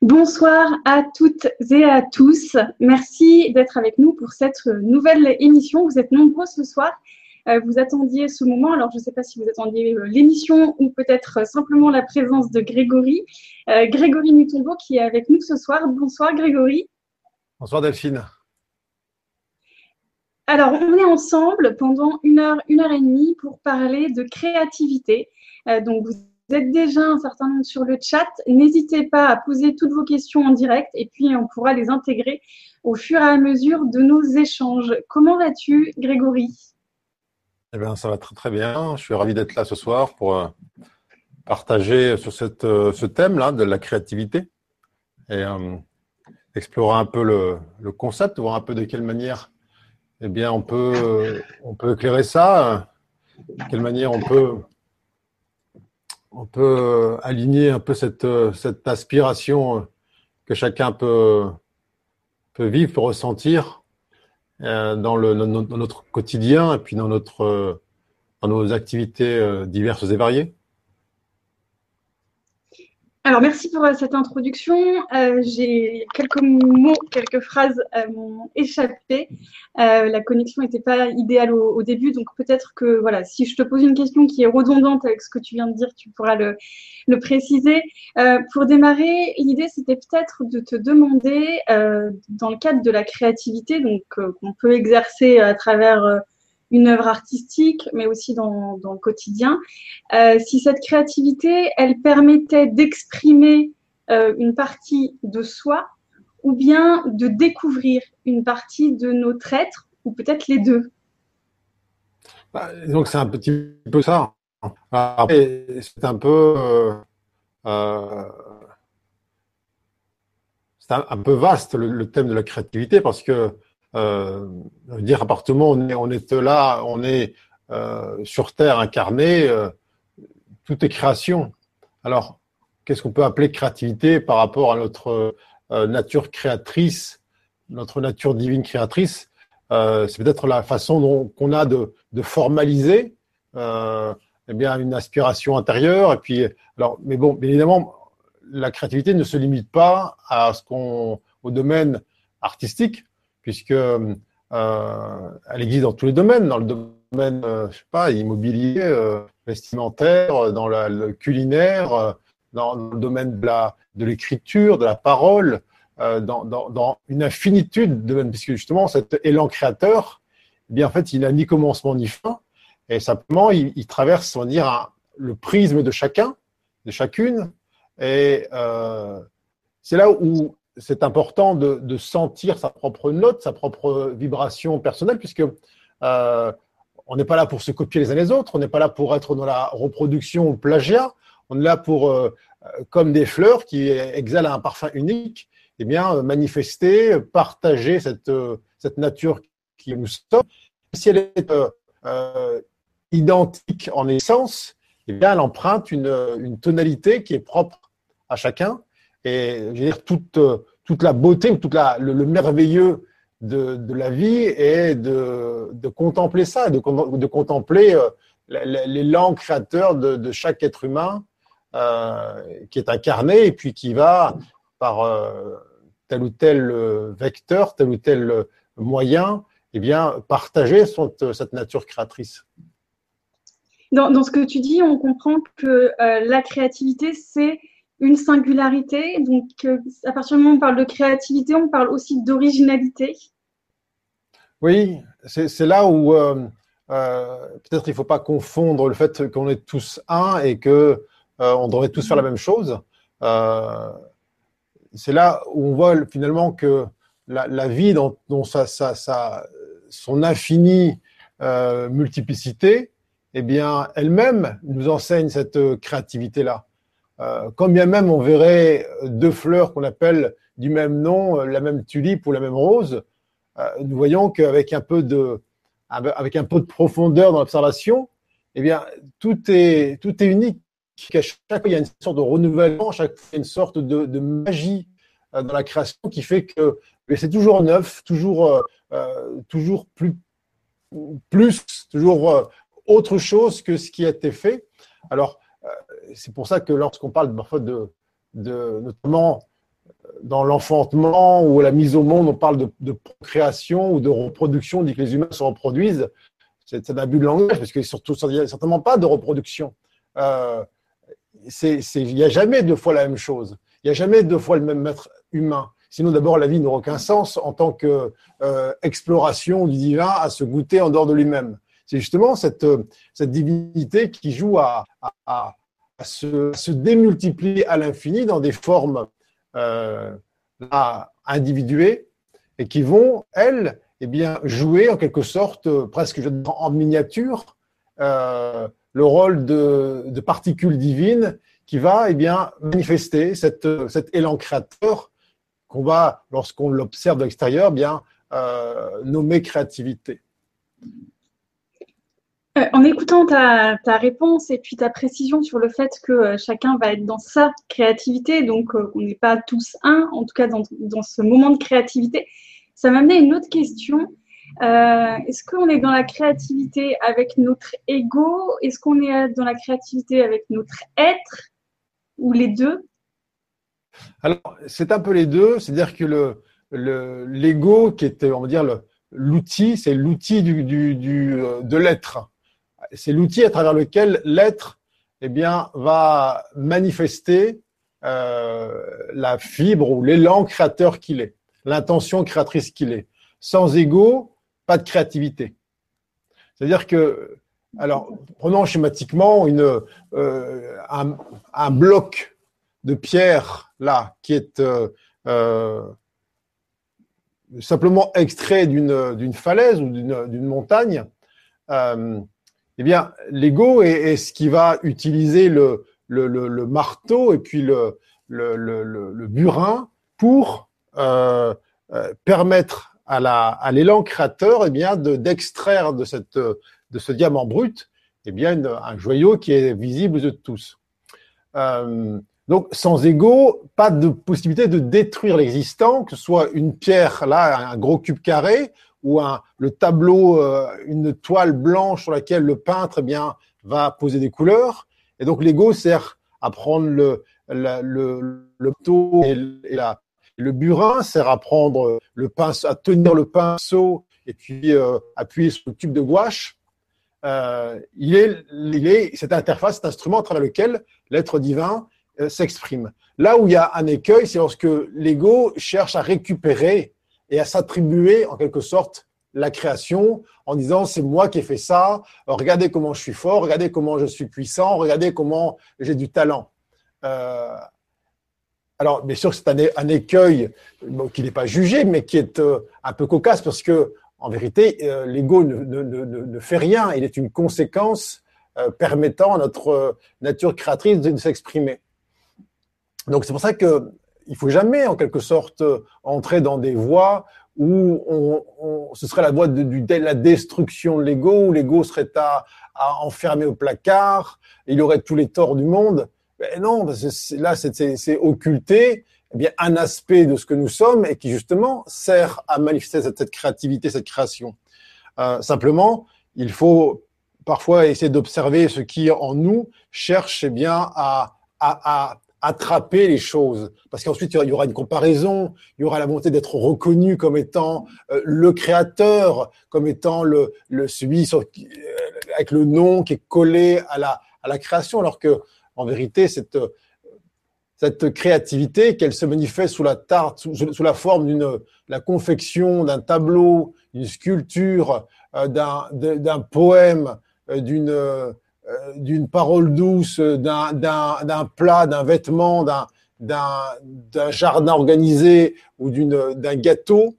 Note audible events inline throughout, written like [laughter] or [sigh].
Bonsoir à toutes et à tous. Merci d'être avec nous pour cette nouvelle émission. Vous êtes nombreux ce soir. Euh, vous attendiez ce moment. Alors, je ne sais pas si vous attendiez euh, l'émission ou peut-être simplement la présence de Grégory. Euh, Grégory Mutombo qui est avec nous ce soir. Bonsoir Grégory. Bonsoir Delphine. Alors, on est ensemble pendant une heure, une heure et demie pour parler de créativité. donc, vous êtes déjà un certain nombre sur le chat. N'hésitez pas à poser toutes vos questions en direct et puis on pourra les intégrer au fur et à mesure de nos échanges. Comment vas-tu, Grégory? Eh bien, ça va très très bien. Je suis ravi d'être là ce soir pour euh, partager sur cette, euh, ce thème-là de la créativité et euh, explorer un peu le, concept, voir un peu de quelle manière eh on, peut, éclairer ça, de quelle manière on peut on peut euh, aligner un peu cette, euh, aspiration euh, que chacun peut, peut vivre, peut ressentir dans, le, dans notre quotidien et puis dans, notre, dans nos activités diverses et variées. Alors, merci pour euh, cette introduction. Euh, j'ai quelques mots, quelques phrases euh, m'ont échappé. la connexion n'était pas idéale au, début, donc peut-être que voilà, si je te pose une question qui est redondante avec ce que tu viens de dire, tu pourras le, le préciser. pour démarrer, l'idée c'était peut-être de te demander, dans le cadre de la créativité, donc qu'on peut exercer à travers une œuvre artistique, mais aussi dans, dans le quotidien. Euh, si cette créativité, elle permettait d'exprimer euh, une partie de soi, ou bien de découvrir une partie de notre être, ou peut-être les deux. Bah, donc c'est un petit peu ça. C'est un peu, euh, c'est un, peu vaste le, thème de la créativité parce que euh, dire appartement, on est, on est là, on est euh, sur Terre incarné, euh, tout est création. Alors, qu'est-ce qu'on peut appeler créativité par rapport à notre euh, nature créatrice, notre nature divine créatrice? C'est peut-être la façon dont qu'on a de, de formaliser eh bien une aspiration intérieure. Et puis, alors, mais bon, bien évidemment, la créativité ne se limite pas à ce qu'on au domaine artistique puisque euh, elle existe dans tous les domaines, dans le domaine, euh, je sais pas, immobilier, euh, vestimentaire, dans la, le culinaire, dans le domaine de la de l'écriture, de la parole, dans, dans, une infinitude de domaines, puisque justement cet élan créateur, eh bien en fait, il n'a ni commencement ni fin, et simplement il, traverse, on va dire, le prisme de chacun, de chacune, et euh, c'est là où c'est important de, sentir sa propre note, sa propre vibration personnelle, puisque euh, on n'est pas là pour se copier les uns les autres, on n'est pas là pour être dans la reproduction ou plagiat, on est là pour, euh, comme des fleurs qui exhalent un parfum unique, eh bien, manifester, partager cette, cette nature qui nous sommes. Si elle est euh, identique en essence, eh bien, elle emprunte une tonalité qui est propre à chacun et je veux dire, toute, toute la beauté, toute la, le, merveilleux de, de, la vie est de, de contempler ça, de, de contempler euh, l'élan créateur de, de, chaque être humain euh, qui est incarné et puis qui va par euh, tel ou tel euh, vecteur, tel ou tel moyen, eh bien, partager son, cette nature créatrice. Dans, dans, ce que tu dis, on comprend que la créativité, c'est une singularité. Donc, euh, à partir du moment où on parle de créativité, on parle aussi d'originalité. Oui, c'est là où euh, euh, peut-être il ne faut pas confondre le fait qu'on est tous un et que on devrait tous faire la même chose. c'est là où on voit finalement que la, vie dans, son infinie multiplicité, eh bien, elle-même nous enseigne cette créativité-là. Euh, quand bien même on verrait deux fleurs qu'on appelle du même nom, euh, la même tulipe ou la même rose, euh, nous voyons qu'avec un peu de, avec un peu de profondeur dans l'observation, eh bien, tout est, tout est unique. Chaque fois, il y a une sorte de renouvellement, chaque fois, une sorte de, de magie dans la création qui fait que mais c'est toujours neuf, toujours, toujours plus, plus, toujours autre chose que ce qui a été fait. Alors, c'est pour ça que lorsqu'on parle parfois de, de notamment dans l'enfantement ou la mise au monde, on parle de, procréation ou de reproduction, on dit que les humains se reproduisent. C'est un abus de langage parce qu'il n'y a certainement pas de reproduction. Euh, il n'y a jamais deux fois la même chose. Il n'y a jamais deux fois le même être humain. Sinon, d'abord, la vie n'aurait aucun sens en tant qu'exploration euh, du divin à se goûter en dehors de lui-même. C'est justement cette, cette divinité qui joue à, se, démultiplier à l'infini dans des formes euh, individuées et qui vont, elles, eh bien, jouer en quelque sorte, presque en miniature, euh, le rôle de, particules divines qui va eh bien, manifester cet élan créateur qu'on va, lorsqu'on l'observe de l'extérieur, bien euh, nommer créativité. Euh, en écoutant ta, réponse et puis ta précision sur le fait que euh, chacun va être dans sa créativité, donc euh, qu'on n'est pas tous un, en tout cas dans, ce moment de créativité, ça m'a à une autre question. Est-ce qu'on est dans la créativité avec notre ego? Est-ce qu'on est dans la créativité avec notre être? Ou les deux? Alors, c'est un peu les deux. C'est-à-dire que le l'ego, qui est, on va dire, l'outil, c'est l'outil de l'être c'est l'outil à travers lequel l'être eh bien, va manifester euh, la fibre ou l'élan créateur qu'il est, l'intention créatrice qu'il est. Sans ego, pas de créativité. C'est-à-dire que, alors, prenons schématiquement euh, un, bloc de pierre là qui est euh simplement extrait d'une falaise ou d'une montagne. Eh bien, l'ego est, ce qui va utiliser le, marteau et puis le, burin pour euh, euh, permettre à l'élan créateur eh d'extraire de ce diamant brut eh bien, un joyau qui est visible de tous. Euh, donc, sans ego, pas de possibilité de détruire l'existant, que ce soit une pierre, là, un gros cube carré, ou un, le tableau, euh, une toile blanche sur laquelle le peintre eh bien va poser des couleurs. Et donc l'ego sert à prendre le le le, le et, la, le burin sert à prendre le pinceau, à tenir le pinceau et puis euh, appuyer sur le tube de gouache. Euh, il est, il est cette interface, cet instrument à travers lequel l'être divin euh, s'exprime. Là où il y a un écueil, c'est lorsque l'ego cherche à récupérer et à s'attribuer en quelque sorte la création en disant c'est moi qui ai fait ça, regardez comment je suis fort, regardez comment je suis puissant, regardez comment j'ai du talent. Euh, alors, bien sûr, c'est un, écueil qui n'est pas jugé, mais qui est euh, un peu cocasse parce que, en vérité, euh, l'ego ne, ne, ne, ne, fait rien. Il est une conséquence permettant à notre nature créatrice de s'exprimer. Donc, c'est pour ça que il faut jamais, en quelque sorte, entrer dans des voies où on, ce serait la voie de, la destruction de l'ego, où l'ego serait à, enfermer au placard, il aurait tous les torts du monde. Mais non, là, c'est occulter eh bien, un aspect de ce que nous sommes et qui justement sert à manifester cette, créativité, cette création. Euh, simplement, il faut parfois essayer d'observer ce qui en nous cherche eh bien à attraper les choses. Parce qu'ensuite, il y aura une comparaison, il y aura la volonté d'être reconnu comme étant euh, le créateur, comme étant le, le celui euh, avec le nom qui est collé à la, à la création, alors que, en vérité, cette, cette créativité, qu'elle se manifeste sous la tarte, sous, la forme d'une, la confection d'un tableau, d'une sculpture, euh, d'un poème, euh, d'une, euh, d'une parole douce, d'un plat, d'un vêtement, d'un jardin organisé ou d'un gâteau,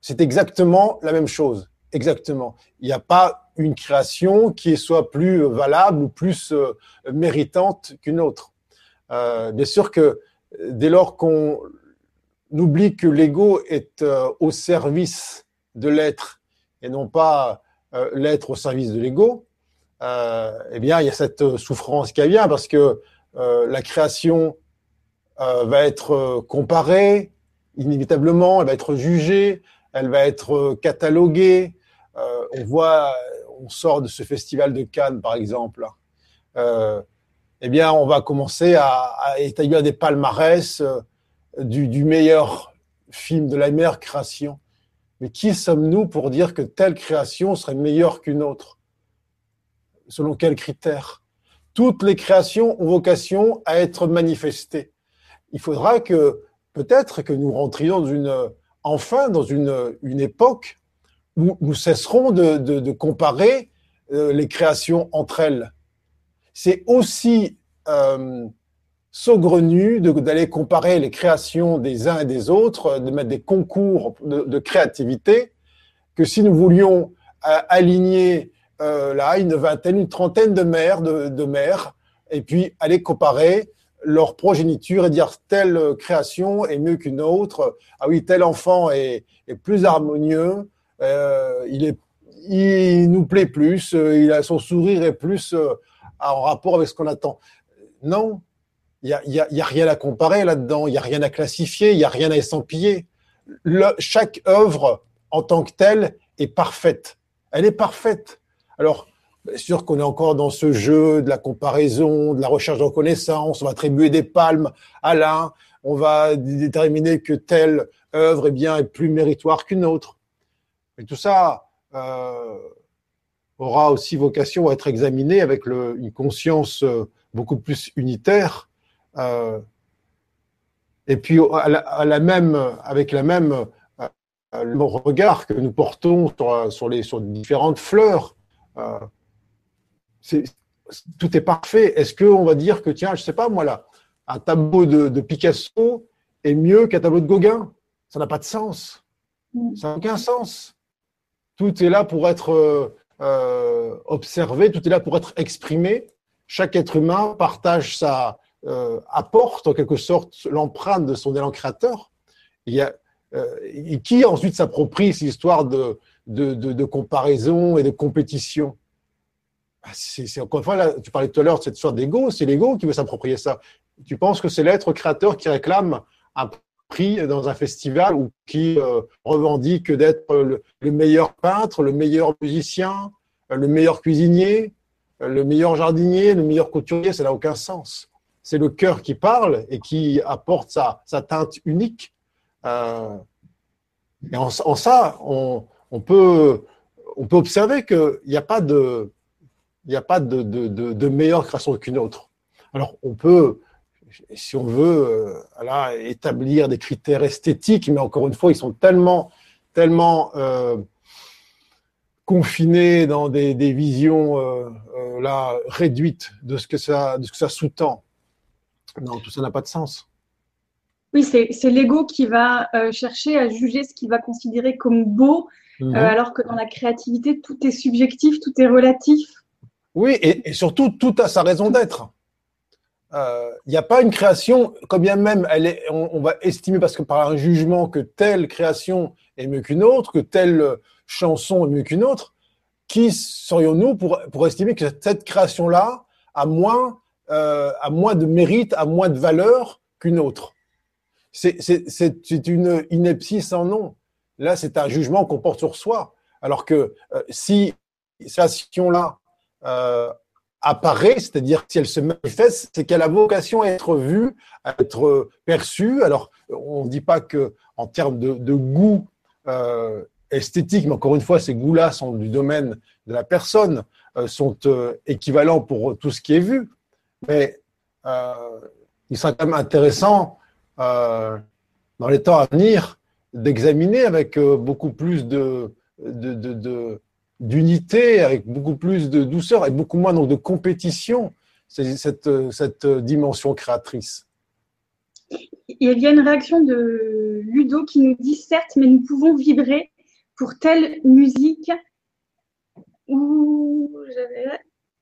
c'est exactement la même chose. Exactement. Il n'y a pas une création qui soit plus valable ou plus euh, méritante qu'une autre. Euh, bien sûr que dès lors qu'on oublie que l'ego est au service de l'être et non pas l'être au service de l'ego, euh, eh bien, il y a cette souffrance qui vient parce que euh, la création euh, va être comparée, inévitablement, elle va être jugée, elle va être cataloguée. Euh, on voit, on sort de ce festival de Cannes, par exemple. Euh, eh bien, on va commencer à, établir des palmarès euh, du, meilleur film, de la meilleure création. Mais qui sommes-nous pour dire que telle création serait meilleure qu'une autre? Selon quels critères Toutes les créations ont vocation à être manifestées. Il faudra que peut-être que nous rentrions enfin dans une, époque où nous cesserons de, comparer euh, les créations entre elles. C'est aussi euh, saugrenu d'aller comparer les créations des uns et des autres, de mettre des concours de, de créativité, que si nous voulions euh, aligner euh, là une vingtaine, une trentaine de mères, de, mères, et puis aller comparer leur progéniture et dire telle création est mieux qu'une autre. Ah oui, tel enfant est, plus harmonieux, euh, il, nous plaît plus, euh, il a son sourire est plus en rapport avec ce qu'on attend. Non, il y a, y, a, rien à comparer là-dedans, il y a rien à classifier, il y a rien à estampiller. Le, chaque œuvre en tant que telle est parfaite. Elle est parfaite. Alors, bien sûr qu'on est encore dans ce jeu de la comparaison, de la recherche de reconnaissance, on va attribuer des palmes à l'un, on va déterminer que telle œuvre eh bien, est plus méritoire qu'une autre. Mais tout ça euh, aura aussi vocation à être examiné avec une conscience euh, beaucoup plus unitaire. Euh, et puis à la, même, avec la même regard que nous portons sur, sur, les, sur différentes fleurs. Euh, tout est parfait. Est-ce qu'on va dire que, tiens, je sais pas, moi, là, un tableau de, de Picasso est mieux qu'un tableau de Gauguin? Ça n'a pas de sens. Ça n'a aucun sens tout est là pour être euh, observé, tout est là pour être exprimé. Chaque être humain partage sa, euh, apporte en quelque sorte l'empreinte de son élan créateur. Il y a, euh, et qui ensuite s'approprie cette histoire de, de, de, comparaison et de compétition bah, c'est, encore une fois, tu parlais tout à l'heure de cette histoire d'ego, c'est l'ego qui veut s'approprier ça. Tu penses que c'est l'être créateur qui réclame un prix dans un festival ou qui euh, revendique d'être le, le, meilleur peintre, le meilleur musicien, le meilleur cuisinier, le meilleur jardinier, le meilleur couturier, ça n'a aucun sens. C'est le cœur qui parle et qui apporte sa, sa teinte unique. Euh, et en, en ça, on, on, peut, on peut observer qu'il n'y a pas de, de, de, de, meilleure création qu'une autre. Alors, on peut si on veut, euh, établir des critères esthétiques, mais encore une fois, ils sont tellement, tellement euh, confinés dans des, des visions euh, là réduites de ce que ça, de ce que ça sous-tend. Non, tout ça n'a pas de sens. Oui, c'est l'ego qui va chercher à juger ce qu'il va considérer comme beau, mmh. alors que dans la créativité, tout est subjectif, tout est relatif. Oui, et, et surtout, tout a sa raison d'être il euh, n'y a pas une création, comme bien même elle est, on, on, va estimer parce que par un jugement que telle création est mieux qu'une autre, que telle chanson est mieux qu'une autre. Qui serions-nous pour, pour estimer que cette création-là a moins, euh, a moins de mérite, a moins de valeur qu'une autre? C'est une ineptie sans nom. Là, c'est un jugement qu'on porte sur soi. Alors que euh, si cette création-là euh, apparaît, c'est-à-dire si elle se manifeste, c'est qu'elle a vocation à être vue, à être perçue. Alors, on ne dit pas que en termes de, goût euh, esthétique, mais encore une fois, ces goûts-là sont du domaine de la personne, sont équivalents pour tout ce qui est vu. Mais il sera quand même intéressant dans les temps à venir d'examiner avec euh, beaucoup plus de, de, de, de d'unité, avec beaucoup plus de douceur et beaucoup moins donc, de compétition, c'est cette, cette dimension créatrice. Il y a une réaction de Ludo qui nous dit certes, mais nous pouvons vibrer pour telle musique ou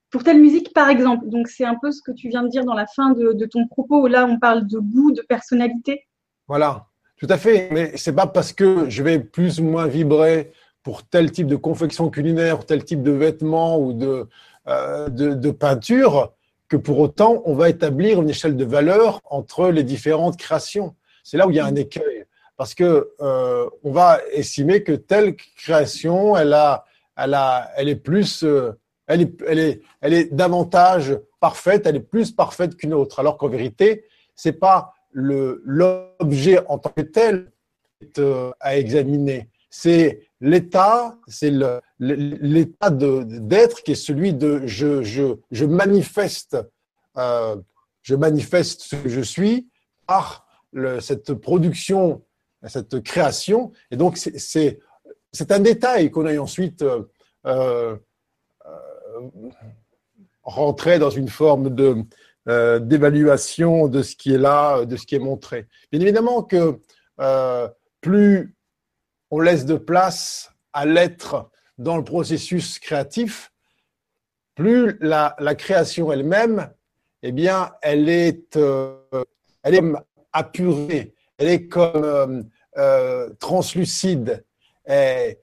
pour telle musique par exemple. Donc c'est un peu ce que tu viens de dire dans la fin de, de ton propos. Là, on parle de goût, de personnalité. Voilà, tout à fait. Mais c'est pas parce que je vais plus ou moins vibrer pour tel type de confection culinaire, tel type de vêtements ou de, euh, de, de, peinture, que pour autant, on va établir une échelle de valeur entre les différentes créations. C'est là où il y a un écueil. parce que euh, on va estimer que telle création, elle a, elle a, elle est plus, euh, elle est, elle est, elle est davantage parfaite, elle est plus parfaite qu'une autre. Alors qu'en vérité, c'est pas l'objet en tant que tel euh, à examiner, c'est l'état, c'est l'état d'être qui est celui de je, je, je manifeste, euh, je manifeste ce que je suis par cette production, cette création. Et donc, c'est un détail qu'on aille ensuite euh, euh, rentrer dans une forme de euh, d'évaluation de ce qui est là, de ce qui est montré. Bien évidemment que euh, plus on laisse de place à l'être dans le processus créatif, plus la, création elle-même, eh bien, elle est, euh, elle est apurée, elle est comme euh, euh, translucide. Et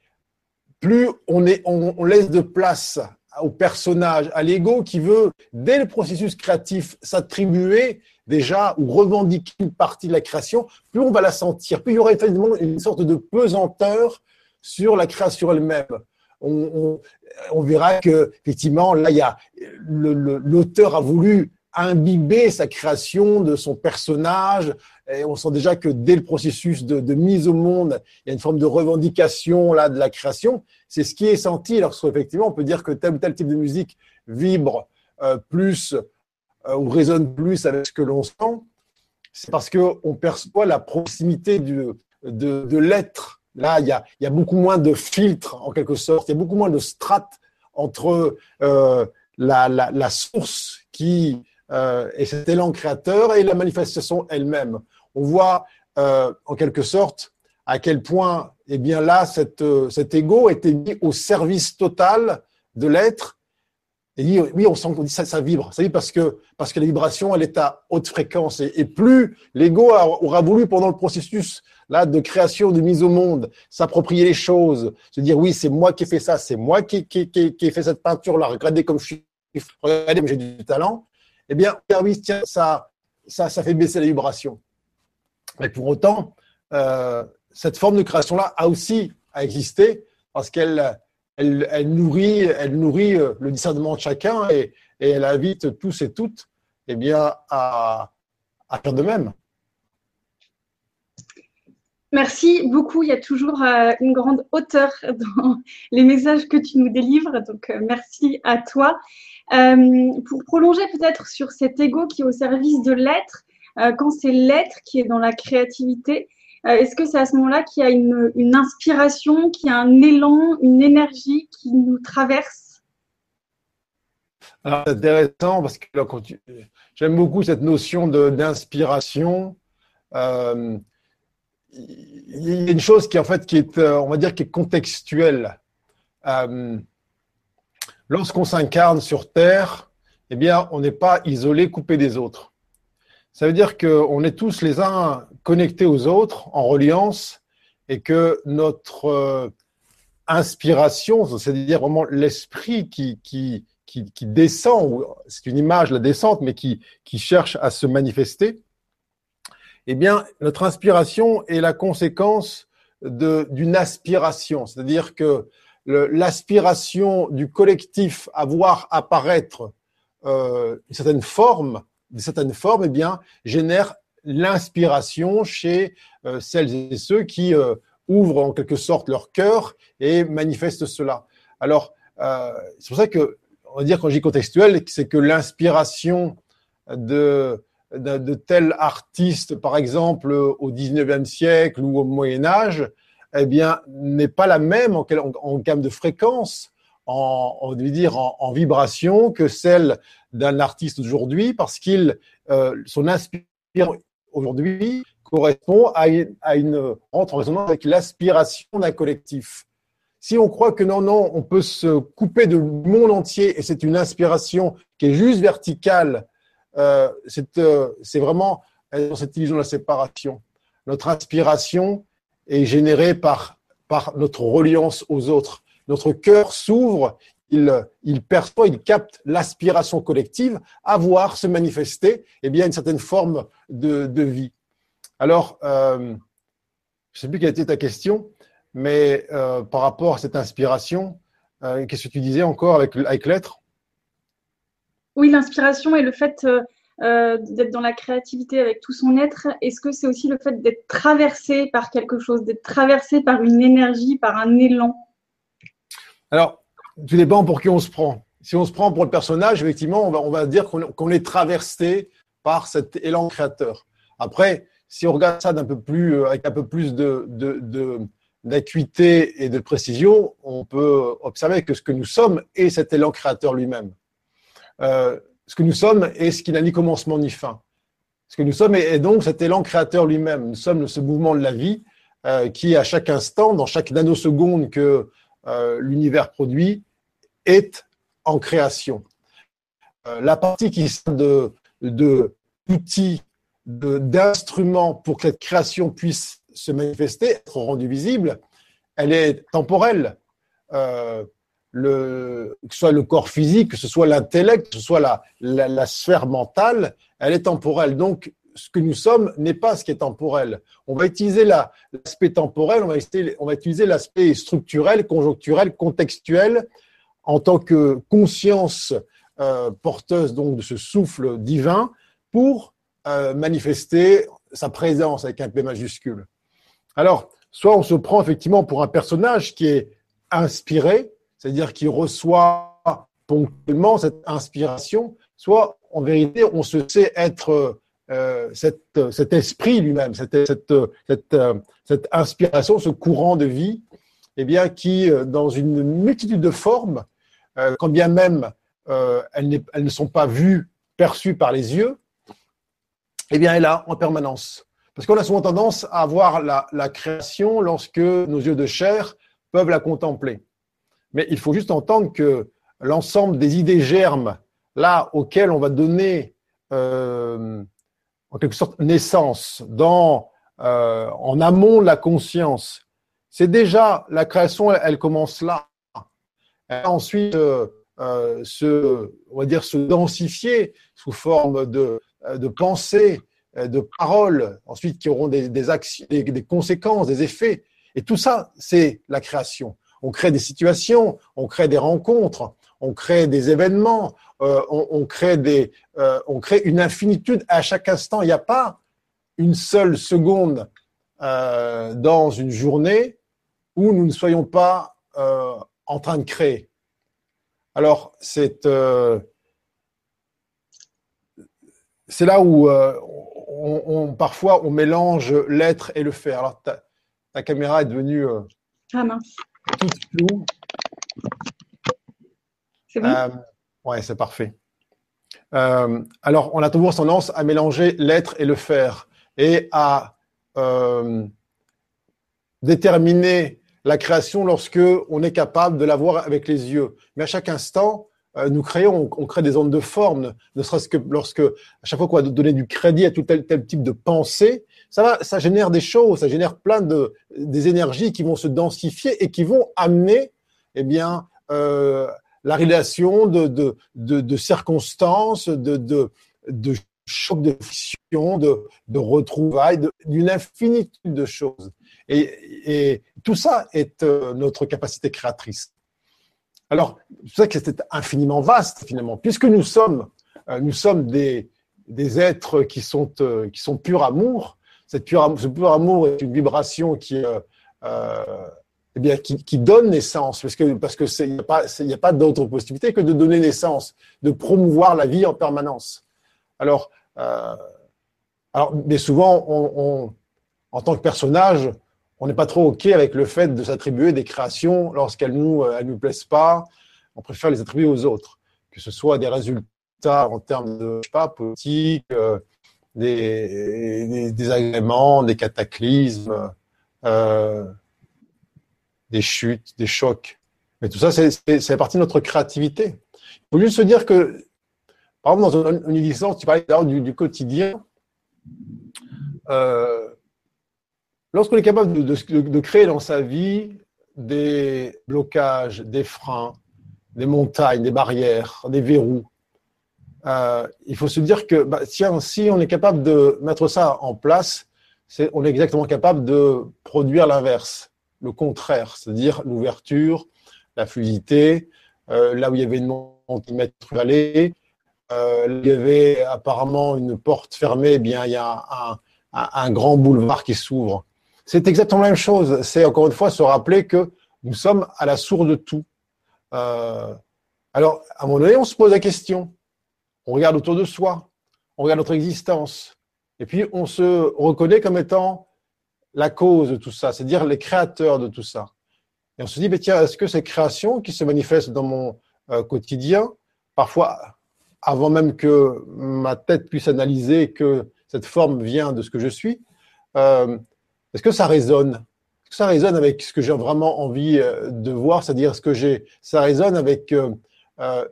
plus on, on, laisse de place au personnage, à l'ego qui veut, dès le processus créatif, s'attribuer déjà ou revendiquer une partie de la création, plus on va la sentir, plus il y aura effectivement une sorte de pesanteur sur la création elle-même. On, verra que effectivement là, il l'auteur a voulu imbiber sa création de son personnage. Et on sent déjà que dès le processus de, mise au monde, il y a une forme de revendication là de la création. C'est ce qui est senti lorsqu'effectivement on peut dire que tel ou tel type de musique vibre euh, plus euh, ou résonne plus avec ce que l'on sent, c'est parce qu'on perçoit la proximité de, de l'être. Là, il y, a, beaucoup moins de filtres, en quelque sorte, il y a beaucoup moins de strates entre euh, la, source qui euh, est cet élan créateur et la manifestation elle-même. On voit, euh, en quelque sorte, à quel point, eh bien là, cette, euh, cet ego était mis au service total de l'être et oui, on sent qu'on dit ça, vibre. Ça vibre parce que, parce que la vibration, elle est à haute fréquence. Et, plus l'ego aura voulu, pendant le processus là de création, de mise au monde, s'approprier les choses, se dire oui, c'est moi qui ai fait ça, c'est moi qui, qui, qui, qui ai fait cette peinture-là, regardez comme je suis, regardez, j'ai du talent. Eh bien, oui, tiens, ça, fait baisser la vibration. Mais pour autant, euh, cette forme de création-là a aussi à exister parce qu'elle elle, nourrit, elle nourrit euh, le discernement de chacun et, elle invite tous et toutes eh bien, à, faire de même. Merci beaucoup. Il y a toujours euh, une grande hauteur dans les messages que tu nous délivres. Donc, merci à toi. Pour prolonger peut-être sur cet ego qui est au service de l'être, quand c'est l'être qui est dans la créativité, euh, est-ce que c'est à ce moment-là qu'il y a une, inspiration, qu'il y a un élan, une énergie qui nous traverse? Alors, c'est intéressant parce que j'aime beaucoup cette notion d'inspiration. Euh, il y a une chose qui en fait qui est, euh, on va dire, qui est contextuelle. Lorsqu'on s'incarne sur Terre, eh bien, on n'est pas isolé, coupé des autres. Ça veut dire qu'on est tous les uns connectés aux autres, en reliance, et que notre euh, inspiration, c'est-à-dire vraiment l'esprit qui, descend, c'est une image, la descente, mais qui, qui cherche à se manifester, eh bien, notre inspiration est la conséquence d'une aspiration. C'est-à-dire que l'aspiration du collectif à voir apparaître euh, une certaine forme, une certaine forme, eh bien, génère l'inspiration chez euh, celles et ceux qui euh, ouvrent en quelque sorte leur cœur et manifestent cela. Alors, c'est pour ça que, on va dire quand je dis contextuel, c'est que l'inspiration de, de, de, tel artiste, par exemple, au 19e siècle ou au Moyen Âge, eh bien, n'est pas la même en, en, en gamme de fréquence, en, on veut dire en, vibration que celle d'un artiste aujourd'hui, parce qu'il euh, son inspiration aujourd'hui correspond à une, à une en résonance avec l'aspiration d'un collectif. Si on croit que non, non, on peut se couper du monde entier et c'est une inspiration qui est juste verticale, euh, c'est euh, vraiment dans cette illusion de la séparation. Notre inspiration est générée par, par notre reliance aux autres. Notre cœur s'ouvre, il, il perçoit, il capte l'aspiration collective à voir se manifester eh bien, une certaine forme de, de vie. Alors, euh, je ne sais plus quelle était ta question, mais euh, par rapport à cette inspiration, euh, qu'est-ce que tu disais encore avec, avec l'être? Oui, l'inspiration et le fait euh, d'être dans la créativité avec tout son être. Est-ce que c'est aussi le fait d'être traversé par quelque chose, d'être traversé par une énergie, par un élan? Alors, tout dépend pour qui on se prend. Si on se prend pour le personnage, effectivement, on va, on va dire qu'on est traversé par cet élan créateur. Après, si on regarde ça d'un peu plus, euh, avec un peu plus de, d'acuité et de précision, on peut observer que ce que nous sommes est cet élan créateur lui-même. Euh, ce que nous sommes est ce qui n'a ni commencement ni fin. Ce que nous sommes est, donc cet élan créateur lui-même. Nous sommes ce mouvement de la vie euh, qui, à chaque instant, dans chaque nanoseconde que l'univers produit, est en création. la partie qui sert de, d'instruments pour que cette création puisse se manifester, être rendue visible, elle est temporelle. Que ce soit le corps physique, que ce soit l'intellect, que ce soit la, la, sphère mentale, elle est temporelle. Donc, ce que nous sommes n'est pas ce qui est temporel. On va utiliser l'aspect temporel, on va, on va utiliser l'aspect structurel, conjoncturel, contextuel, en tant que conscience euh, porteuse donc de ce souffle divin pour euh, manifester sa présence avec un P majuscule. Alors, soit on se prend effectivement pour un personnage qui est inspiré, c'est-à-dire qui reçoit ponctuellement cette inspiration, soit en vérité on se sait être euh, cet esprit lui-même, cette, cette, cette, inspiration, ce courant de vie, eh bien, qui, euh, dans une multitude de formes, quand bien même elles, ne sont pas vues, perçues par les yeux, eh bien, est là en permanence. Parce qu'on a souvent tendance à voir la, création lorsque nos yeux de chair peuvent la contempler. Mais il faut juste entendre que l'ensemble des idées germes, là, auxquelles on va donner euh, en quelque sorte naissance euh, en amont de la conscience, c'est déjà la création, elle, commence là. Elle va ensuite euh, se, on va dire, se densifier sous forme de, de pensées, de paroles, ensuite qui auront des, actions, des, conséquences, des effets. Et tout ça, c'est la création. On crée des situations, on crée des rencontres, on crée des événements, euh, on, crée des, on crée une infinitude à chaque instant. Il n'y a pas une seule seconde dans une journée où nous ne soyons pas en train de créer. Alors, c'est là où euh, parfois on mélange l'être et le faire. Alors ta, caméra est devenue euh, ah mince. Toute floue. C'est bon? Euh, ouais, c'est parfait. alors on a toujours tendance à mélanger l'être et le faire et à déterminer la création lorsque on est capable de la voir avec les yeux. Mais à chaque instant, euh, nous créons, on, crée des ondes de forme, ne serait-ce que lorsque, à chaque fois qu'on va donner du crédit à tout tel, tel type de pensée, ça génère des choses, ça génère plein de, des énergies qui vont se densifier et qui vont amener, eh bien, euh, la relation de, de, de, circonstances, de, de, de chocs de fiction, de, de retrouvailles, d'une infinitude de choses. Et, tout ça est euh, notre capacité créatrice. Alors, c'est ça que c'est infiniment vaste finalement, puisque nous sommes, euh, nous sommes des, des êtres qui sont, euh, qui sont pur amour. Cette pure, ce pur amour est une vibration qui, euh, eh bien, qui, donne naissance, parce que parce que n'y a pas, pas d'autre possibilité que de donner naissance, de promouvoir la vie en permanence. Alors, alors, mais souvent, on, en tant que personnage, on n'est pas trop OK avec le fait de s'attribuer des créations lorsqu'elles nous, euh, elles nous plaisent pas. On préfère les attribuer aux autres, que ce soit des résultats en termes de, pas, politique, euh, des, des, agréments, des cataclysmes, euh, des chutes, des chocs. Mais tout ça, c'est partie de notre créativité. Il faut juste se dire que, par exemple, dans une, une tu parlais du, du quotidien. Euh, Lorsqu'on est capable de, créer dans sa vie des blocages, des freins, des montagnes, des barrières, des verrous, euh, il faut se dire que bah, si, on est capable de mettre ça en place, on est exactement capable de produire l'inverse, le contraire, c'est-à-dire l'ouverture, la fluidité, euh, là où il y avait une centimètre vallée, euh, il y avait apparemment une porte fermée, eh bien il y a un, un grand boulevard qui s'ouvre. C'est exactement la même chose. C'est encore une fois se rappeler que nous sommes à la source de tout. Euh, alors, à un moment donné, on se pose la question. On regarde autour de soi, on regarde notre existence, et puis on se reconnaît comme étant la cause de tout ça, c'est-à-dire les créateurs de tout ça. Et on se dit, mais tiens, est-ce que ces créations qui se manifestent dans mon euh, quotidien, parfois avant même que ma tête puisse analyser que cette forme vient de ce que je suis, euh, est-ce que ça résonne? Est-ce que ça résonne avec ce que j'ai vraiment envie euh, de voir, c'est-à-dire ce que j'ai Ça résonne avec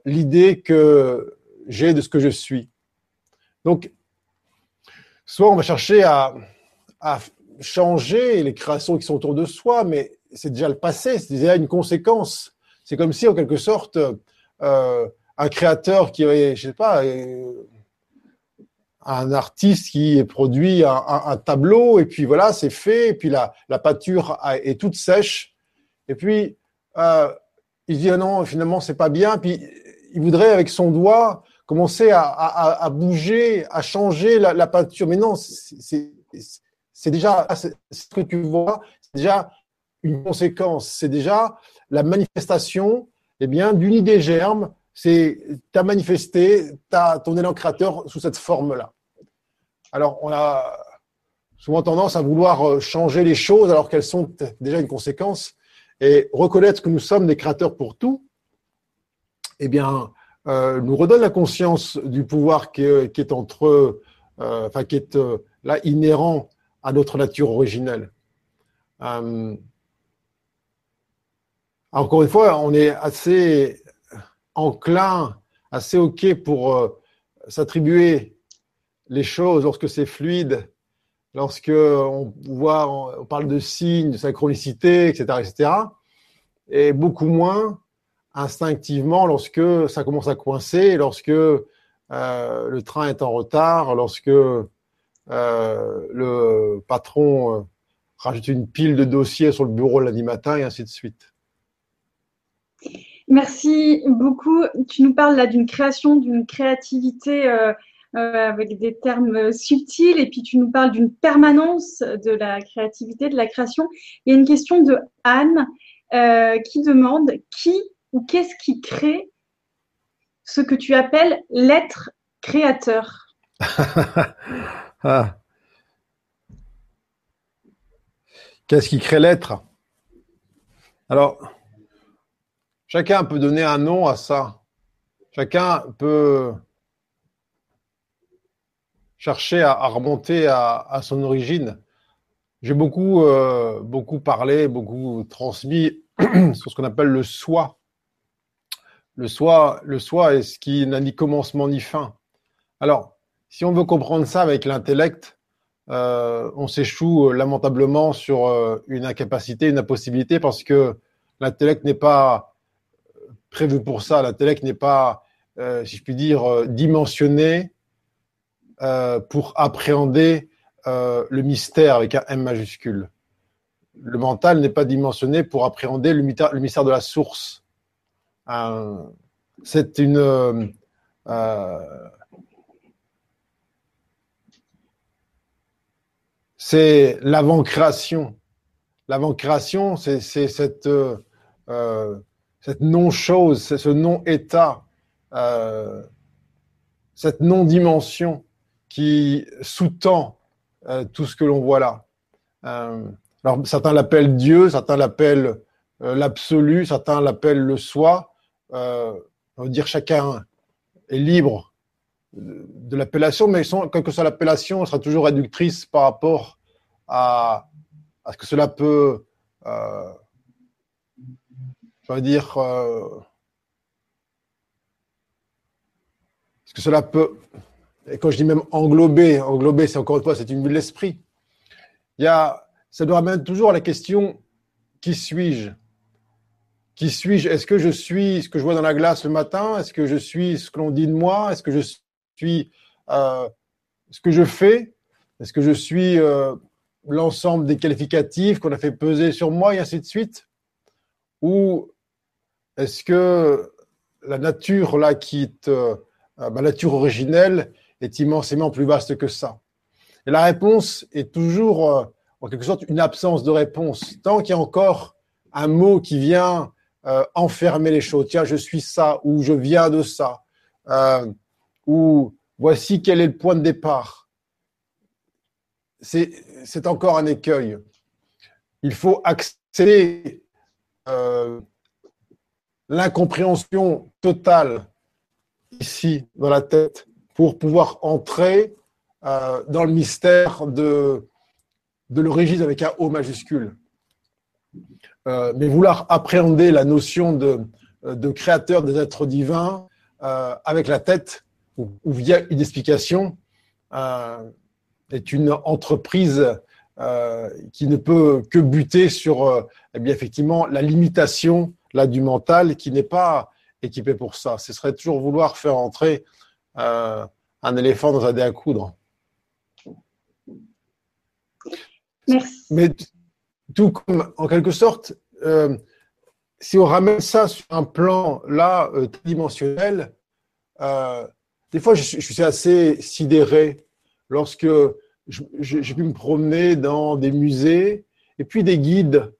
l'idée que j'ai de ce que je suis. Donc, soit on va chercher à, changer les créations qui sont autour de soi, mais c'est déjà le passé, c'est déjà une conséquence. C'est comme si, en quelque sorte, euh, un créateur qui aurait, je sais pas, euh, un artiste qui produit un, un, tableau, et puis voilà, c'est fait, et puis la, la pâture est toute sèche, et puis euh, il dit ah non, finalement c'est pas bien, puis il voudrait avec son doigt commencer à, bouger, à changer la, la peinture, mais non, c'est déjà ce que tu vois, c'est déjà une conséquence, c'est déjà la manifestation eh bien, d'une idée germe, c'est tu as manifesté as ton élan créateur sous cette forme-là. Alors, on a souvent tendance à vouloir euh, changer les choses alors qu'elles sont déjà une conséquence. Et reconnaître que nous sommes des créateurs pour tout, eh bien, euh, nous redonne la conscience du pouvoir qui est, entre, euh, enfin, qui est euh, là inhérent à notre nature originelle. Euh, encore une fois, on est assez enclin, assez OK pour s'attribuer les choses lorsque c'est fluide, lorsque on, voit, on parle de signes, de synchronicité, etc., etc., et beaucoup moins instinctivement lorsque ça commence à coincer, lorsque euh, le train est en retard, lorsque euh, le patron euh, rajoute une pile de dossiers sur le bureau lundi matin et ainsi de suite. Merci beaucoup. Tu nous parles là d'une création, d'une créativité avec des termes subtils et puis tu nous parles d'une permanence de la créativité, de la création. Il y a une question de Anne qui demande qui ou qu'est-ce qui crée ce que tu appelles l'être créateur [laughs] ah. Qu'est-ce qui crée l'être? Alors, Chacun peut donner un nom à ça. Chacun peut chercher à, remonter à, son origine. J'ai beaucoup, euh, beaucoup parlé, beaucoup transmis [clears throat] sur ce qu'on appelle le soi. Le soi, le soi est ce qui n'a ni commencement ni fin. Alors, si on veut comprendre ça avec l'intellect, euh, on s'échoue lamentablement sur euh, une incapacité, une impossibilité, parce que l'intellect n'est pas prévu pour ça. L'intellect n'est pas, euh, si je puis dire, euh, dimensionné euh, pour appréhender le mystère avec un M majuscule. Le mental n'est pas dimensionné pour appréhender le mystère de la source. C'est une c'est l'avant-création. L'avant-création, c'est cette non-chose, ce non-état, euh, cette non-dimension qui sous-tend euh, tout ce que l'on voit là. Euh, alors certains l'appellent Dieu, certains l'appellent l'absolu, certains l'appellent le soi. On veut dire chacun est libre de l'appellation, mais quelle que soit l'appellation, sera toujours réductrice par rapport à, ce que cela peut je veux dire, euh, est-ce que cela peut, et quand je dis même englober, englober, c'est encore une fois, c'est une vue de l'esprit. Ça doit amener toujours à la question qui suis-je? Qui suis-je? Est-ce que je suis ce que je vois dans la glace le matin? Est-ce que je suis ce que l'on dit de moi? Est-ce que je suis euh, ce que je fais? Est-ce que je suis euh, l'ensemble des qualificatifs qu'on a fait peser sur moi et ainsi de suite? Ou est-ce que la nature là qui est euh, ma nature originelle est immensément plus vaste que ça? Et la réponse est toujours euh, en quelque sorte une absence de réponse. Tant qu'il y a encore un mot qui vient euh, enfermer les choses, tiens, je suis ça, ou je viens de ça, ou voici quel est le point de départ. C'est encore un écueil. Il faut accéder l'incompréhension totale ici dans la tête pour pouvoir entrer euh, dans le mystère de, de l'origine avec un O majuscule. Euh, mais vouloir appréhender la notion de, de créateur des êtres divins euh, avec la tête ou, via une explication est une entreprise qui ne peut que buter sur eh bien, effectivement la limitation là du mental qui n'est pas équipé pour ça. Ce serait toujours vouloir faire entrer euh, un éléphant dans un dé à coudre. Merci. Mais tout comme, en quelque sorte, euh, si on ramène ça sur un plan là euh, tridimensionnel, des fois je, suis assez sidéré lorsque j'ai pu me promener dans des musées et puis des guides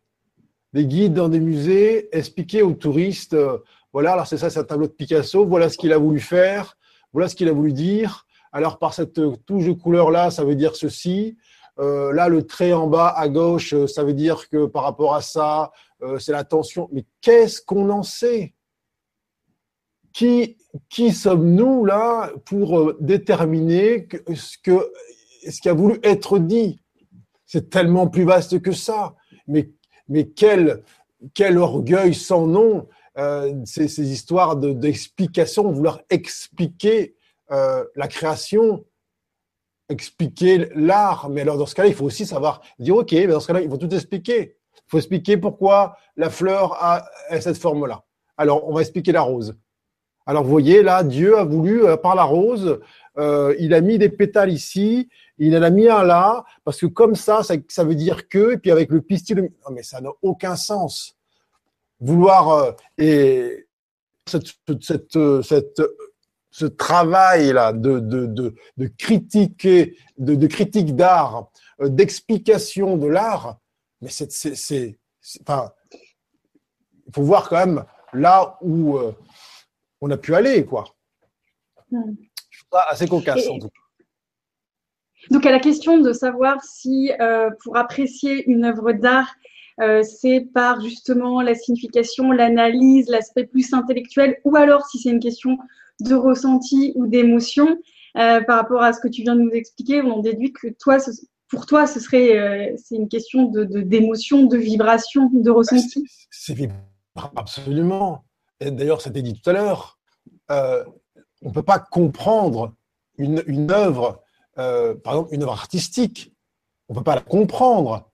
des guides dans des musées, expliquer aux touristes, euh, voilà, alors c'est ça, c'est un tableau de Picasso, voilà ce qu'il a voulu faire, voilà ce qu'il a voulu dire. Alors par cette touche de couleur là, ça veut dire ceci. Euh, là, le trait en bas à gauche, euh, ça veut dire que par rapport à ça, c'est la tension. Mais qu'est-ce qu'on en sait? Qui, qui sommes-nous là pour déterminer ce, que, ce qui a voulu être dit? C'est tellement plus vaste que ça. Mais mais quel, quel orgueil sans nom, euh, ces, ces, histoires d'explication, vouloir expliquer euh, la création, expliquer l'art. Mais alors, dans ce cas-là, il faut aussi savoir dire, OK, mais dans ce cas-là, il faut tout expliquer. Il faut expliquer pourquoi la fleur a, cette forme-là. Alors, on va expliquer la rose. Alors, vous voyez, là, Dieu a voulu, euh, par la rose, euh, il a mis des pétales ici, il en a mis un là, parce que comme ça, ça, veut dire que, et puis avec le pistil, non mais ça n'a aucun sens. Vouloir, euh, et cette, cette, cette, ce travail-là de, de, de, de critiquer, de, de critique d'art, euh, d'explication de l'art, mais c'est, c'est, enfin, il faut voir quand même là où euh, on a pu aller, quoi. Hmm assez cocasse en tout cas. Donc à la question de savoir si euh, pour apprécier une œuvre d'art, euh, c'est par justement la signification, l'analyse, l'aspect plus intellectuel, ou alors si c'est une question de ressenti ou d'émotion, euh, par rapport à ce que tu viens de nous expliquer, on en déduit que toi, pour toi, ce serait c'est une question de d'émotion, de, vibration, de ressenti. C'est absolument. Et d'ailleurs, ça t'est dit tout à l'heure on ne peut pas comprendre une, une œuvre, euh, par exemple une œuvre artistique, on ne peut pas la comprendre.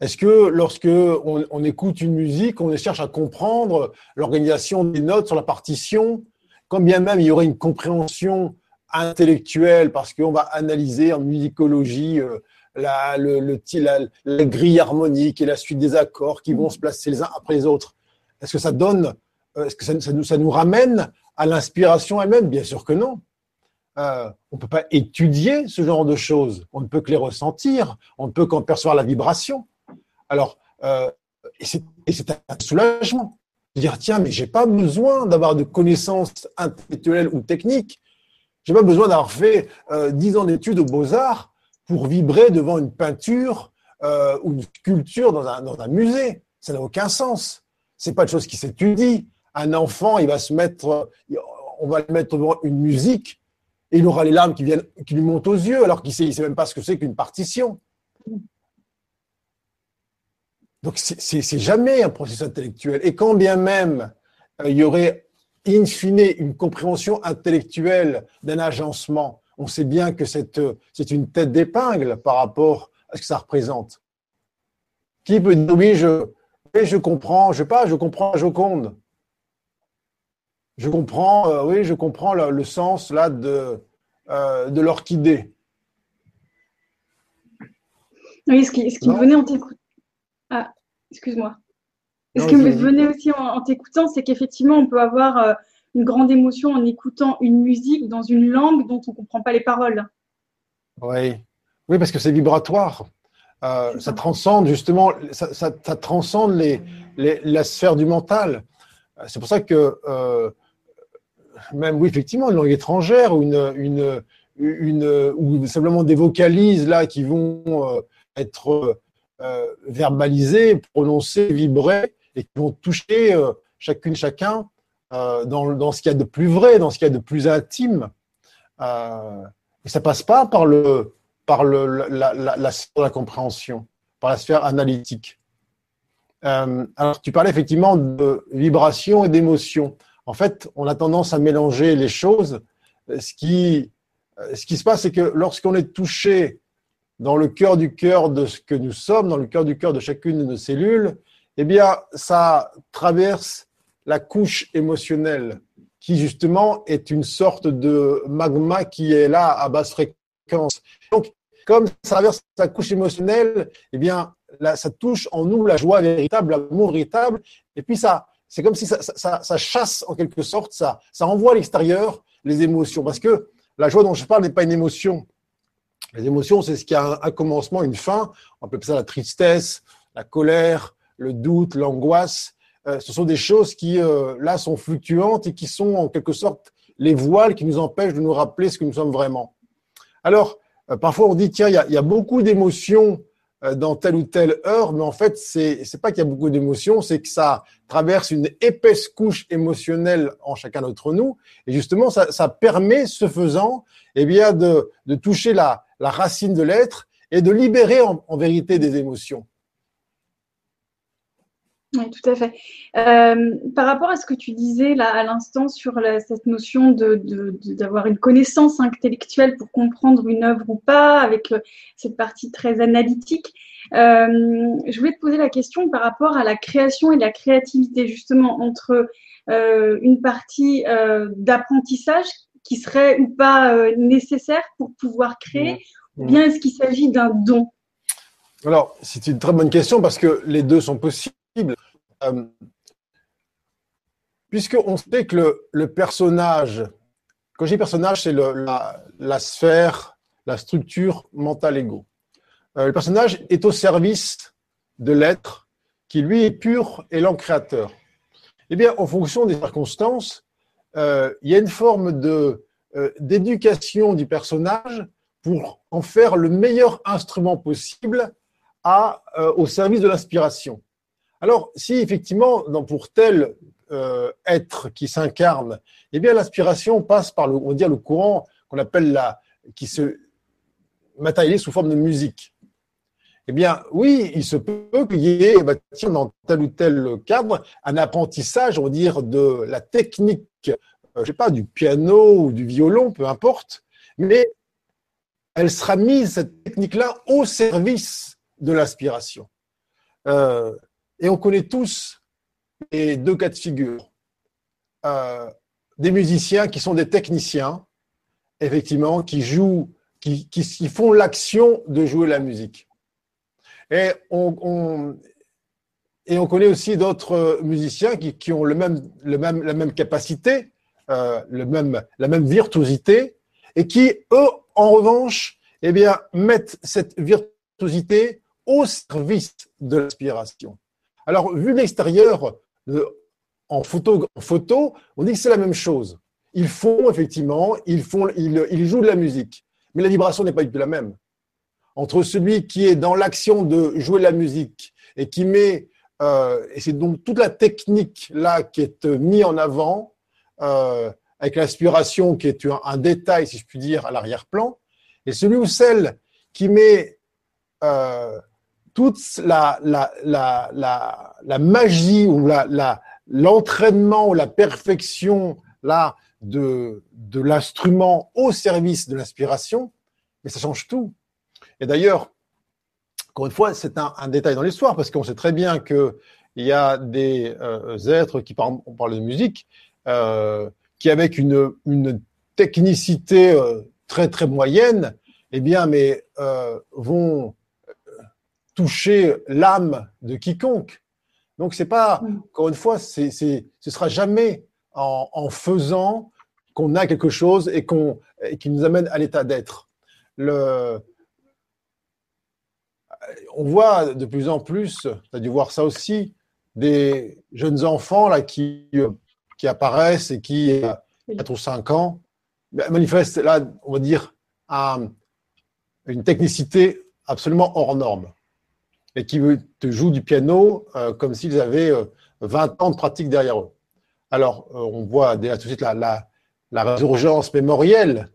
Est-ce que lorsque on, écoute une musique, on cherche à comprendre l'organisation des notes sur la partition, quand bien même il y aurait une compréhension intellectuelle, parce qu'on va analyser en musicologie euh, la, le, le, la, la, grille harmonique et la suite des accords qui vont se placer les uns après les autres. Est-ce que ça donne, euh, est-ce que ça, nous, ramène à l'inspiration elle-même? Bien sûr que non. Euh, on ne peut pas étudier ce genre de choses. On ne peut que les ressentir. On ne peut qu'en percevoir la vibration. Alors, et c'est un soulagement. Dire, tiens, mais j'ai pas besoin d'avoir de connaissances intellectuelles ou techniques. J'ai pas besoin d'avoir fait euh, dix ans d'études aux beaux-arts pour vibrer devant une peinture euh, ou une sculpture dans un, dans un musée. Ça n'a aucun sens. C'est pas de choses qui s'étudient un enfant, il va se mettre, on va le mettre devant une musique et il aura les larmes qui viennent, qui lui montent aux yeux alors qu'il sait, sait même pas ce que c'est qu'une partition. Donc c'est jamais un processus intellectuel. Et quand bien même euh, il y aurait in fine une compréhension intellectuelle d'un agencement, on sait bien que c'est une tête d'épingle par rapport à ce que ça représente. Qui peut dire oui, je, je comprends, je sais pas, je comprends la Joconde. Je comprends, euh, oui, je comprends le, sens là de, euh, de l'orchidée. Oui, ce qui, ce qui me venait en t'écoutant. Ah, excuse-moi. Ce qui me venait aussi en, t'écoutant, c'est qu'effectivement, on peut avoir euh, une grande émotion en écoutant une musique dans une langue dont on ne comprend pas les paroles. Oui, oui parce que c'est vibratoire. Euh, ça. transcende justement, ça, ça, transcende les, les, la sphère du mental. C'est pour ça que euh, même oui, effectivement, une langue étrangère ou une, une, une ou simplement des vocalises là qui vont euh, être euh, verbalisées, prononcées, vibrées et qui vont toucher euh, chacune chacun euh, dans, ce qu'il y a de plus vrai, dans ce qu'il y a de plus intime. Euh, et ça passe pas par le par la, sphère de la compréhension, par la sphère analytique. alors, tu parlais effectivement de vibration et d'émotion. En fait, on a tendance à mélanger les choses. Ce qui se passe, c'est que lorsqu'on est touché dans le cœur du cœur de ce que nous sommes, dans le cœur du cœur de chacune de nos cellules, eh bien, ça traverse la couche émotionnelle, qui justement est une sorte de magma qui est là à basse fréquence. Donc, comme ça traverse la couche émotionnelle, eh bien, ça touche en nous la joie véritable, l'amour véritable, et puis ça, c'est comme si ça, ça, ça, chasse en quelque sorte, ça, ça envoie à l'extérieur les émotions, parce que la joie dont je parle n'est pas une émotion. Les émotions, c'est ce qui a un, commencement, une fin. On peut appeler ça la tristesse, la colère, le doute, l'angoisse. Euh, ce sont des choses qui, euh, là, sont fluctuantes et qui sont en quelque sorte les voiles qui nous empêchent de nous rappeler ce que nous sommes vraiment. Alors, euh, parfois on dit, tiens, il y a, beaucoup d'émotions dans telle ou telle heure, mais en fait, c'est c'est pas qu'il y a beaucoup d'émotions, c'est que ça traverse une épaisse couche émotionnelle en chacun d'entre nous, et justement, ça, ça permet, ce faisant, eh bien, de, de toucher la, la racine de l'être et de libérer en, vérité des émotions. Oui, tout à fait. Euh, par rapport à ce que tu disais là à l'instant sur cette notion d'avoir une connaissance intellectuelle pour comprendre une œuvre ou pas, avec euh, cette partie très analytique, euh, je voulais te poser la question par rapport à la création et la créativité, justement, entre une partie d'apprentissage qui serait ou pas nécessaire pour pouvoir créer, mmh. ou bien est-ce qu'il s'agit d'un don alors, c'est une très bonne question parce que les deux sont possibles. Euh, Puisqu'on sait que le, personnage, quand je dis personnage, c'est la, la, sphère, la structure mentale égo. Euh, le personnage est au service de l'être qui, lui, est pur et créateur. Eh bien, en fonction des circonstances, euh, il y a une forme de d'éducation du personnage pour en faire le meilleur instrument possible à, au service de l'inspiration. Alors, si effectivement, pour tel euh, être qui s'incarne, eh bien, l'inspiration passe par le, on le courant qu'on appelle la, qui se matérialise sous forme de musique. Eh bien, oui, il se peut qu'il y ait, dans tel ou tel cadre, un apprentissage, on va dire, de la technique, euh, je sais pas, du piano ou du violon, peu importe, mais elle sera mise, cette technique-là, au service de l'inspiration. Euh, et on connaît tous les deux cas de figure. Euh, des musiciens qui sont des techniciens, effectivement, qui jouent, qui, font l'action de jouer la musique. Et on, connaît aussi d'autres musiciens qui, ont le même, la même capacité, euh, le même, la même virtuosité, et qui, eux, en revanche, eh bien, mettent cette virtuosité au service de l'inspiration. Alors, vu de l'extérieur, en photo, en photo, on dit que c'est la même chose. Ils font, effectivement, ils, font, ils, jouent de la musique. Mais la vibration n'est pas du tout la même. Entre celui qui est dans l'action de jouer la musique et qui met, euh, et c'est donc toute la technique là qui est mise en avant, euh, avec l'inspiration qui est un, détail, si je puis dire, à l'arrière-plan, et celui ou celle qui met euh, toute la, la, la, la, magie ou l'entraînement ou la perfection là, de, de l'instrument au service de l'inspiration, mais ça change tout. Et d'ailleurs, encore une fois, c'est un, un, détail dans l'histoire, parce qu'on sait très bien qu'il y a des euh, êtres qui, par on parle de musique, euh, qui avec une, une technicité euh, très très moyenne, eh bien, mais vont toucher l'âme de quiconque. Donc c'est pas, mm. encore une fois, c'est, c'est, ce sera jamais en, en faisant qu'on a quelque chose et, qu'on, qui nous amène à l'état d'être. Le, on voit de plus en plus, tu as dû voir ça aussi, des jeunes enfants là qui, qui apparaissent et qui, à 4 ou 5 ans, manifestent là, on va dire, une technicité absolument hors norme et qui te jouent du piano euh, comme s'ils avaient 20 euh, ans de pratique derrière eux. Alors, euh, on voit déjà tout de suite la, la, la résurgence mémorielle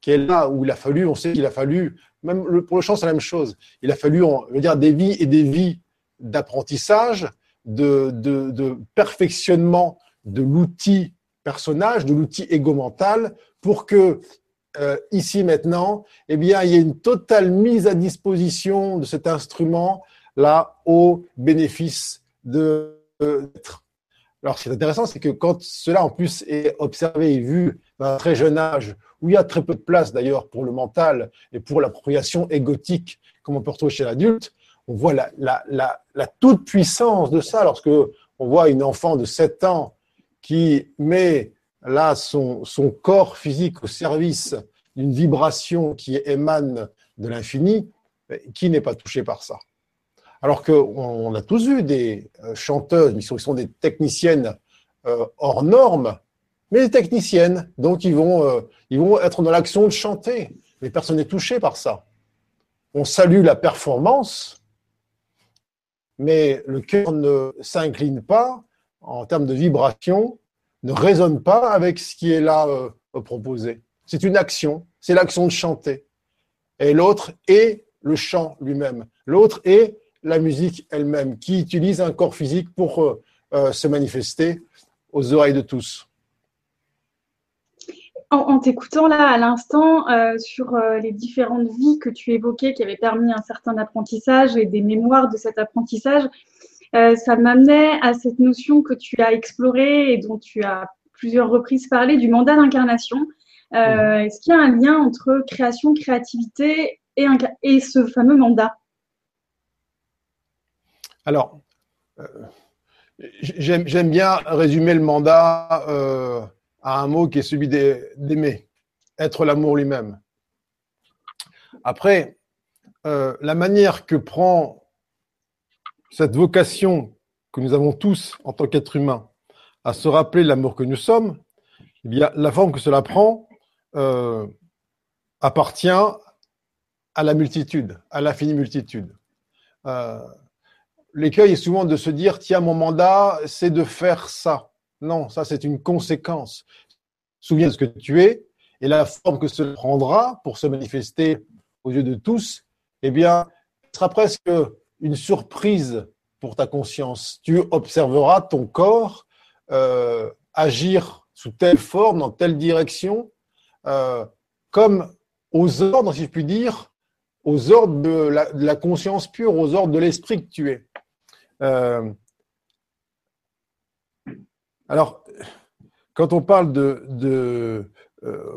qui est là où il a fallu, on sait qu'il a fallu, même pour le chant, c'est la même chose. Il a fallu, on veut dire, des vies et des vies d'apprentissage, de, perfectionnement de l'outil personnage, de l'outil égo-mental, pour que euh, ici maintenant, eh bien, il y ait une totale mise à disposition de cet instrument là au bénéfice de l'être. Alors, ce qui est intéressant, c'est que quand cela en plus est observé et vu à un très jeune âge, où il y a très peu de place d'ailleurs pour le mental et pour l'appropriation égotique, comme on peut retrouver chez l'adulte, on voit la, la, la, la toute puissance de ça lorsque on voit une enfant de 7 ans qui met là son, son corps physique au service d'une vibration qui émane de l'infini, qui n'est pas touché par ça. Alors qu'on a tous vu des euh, chanteuses, mais qui sont des techniciennes euh, hors normes, mais des techniciennes, donc ils vont, euh, ils vont être dans l'action de chanter, mais personne n'est touché par ça. On salue la performance, mais le cœur ne s'incline pas en termes de vibration, ne résonne pas avec ce qui est là euh, proposé. C'est une action, c'est l'action de chanter. Et l'autre est le chant lui-même. L'autre est la musique elle-même, qui utilise un corps physique pour euh, se manifester aux oreilles de tous. En, t'écoutant là à l'instant sur les différentes vies que tu évoquais qui avaient permis un certain apprentissage et des mémoires de cet apprentissage, euh, ça m'amenait à cette notion que tu as explorée et dont tu as plusieurs reprises parlé du mandat d'incarnation. Euh, est-ce qu'il y a un lien entre création, créativité et, et ce fameux mandat? Alors, euh, j'aime bien résumer le mandat à un mot qui est celui d'aimer, être l'amour lui-même. Après, la manière que prend cette vocation que nous avons tous en tant qu'êtres humains à se rappeler l'amour que nous sommes, eh la forme que cela prend euh, appartient à la multitude, à l'infinie multitude. Euh, L'écueil est souvent de se dire, tiens, mon mandat, c'est de faire ça. Non, ça, c'est une conséquence. Souviens de ce que tu es et la forme que cela prendra pour se manifester aux yeux de tous, eh bien, sera presque une surprise pour ta conscience. Tu observeras ton corps euh, agir sous telle forme, dans telle direction, euh, comme aux ordres, si je puis dire, aux ordres de la, conscience pure, aux ordres de l'esprit que tu es. Euh, alors, quand on parle de, de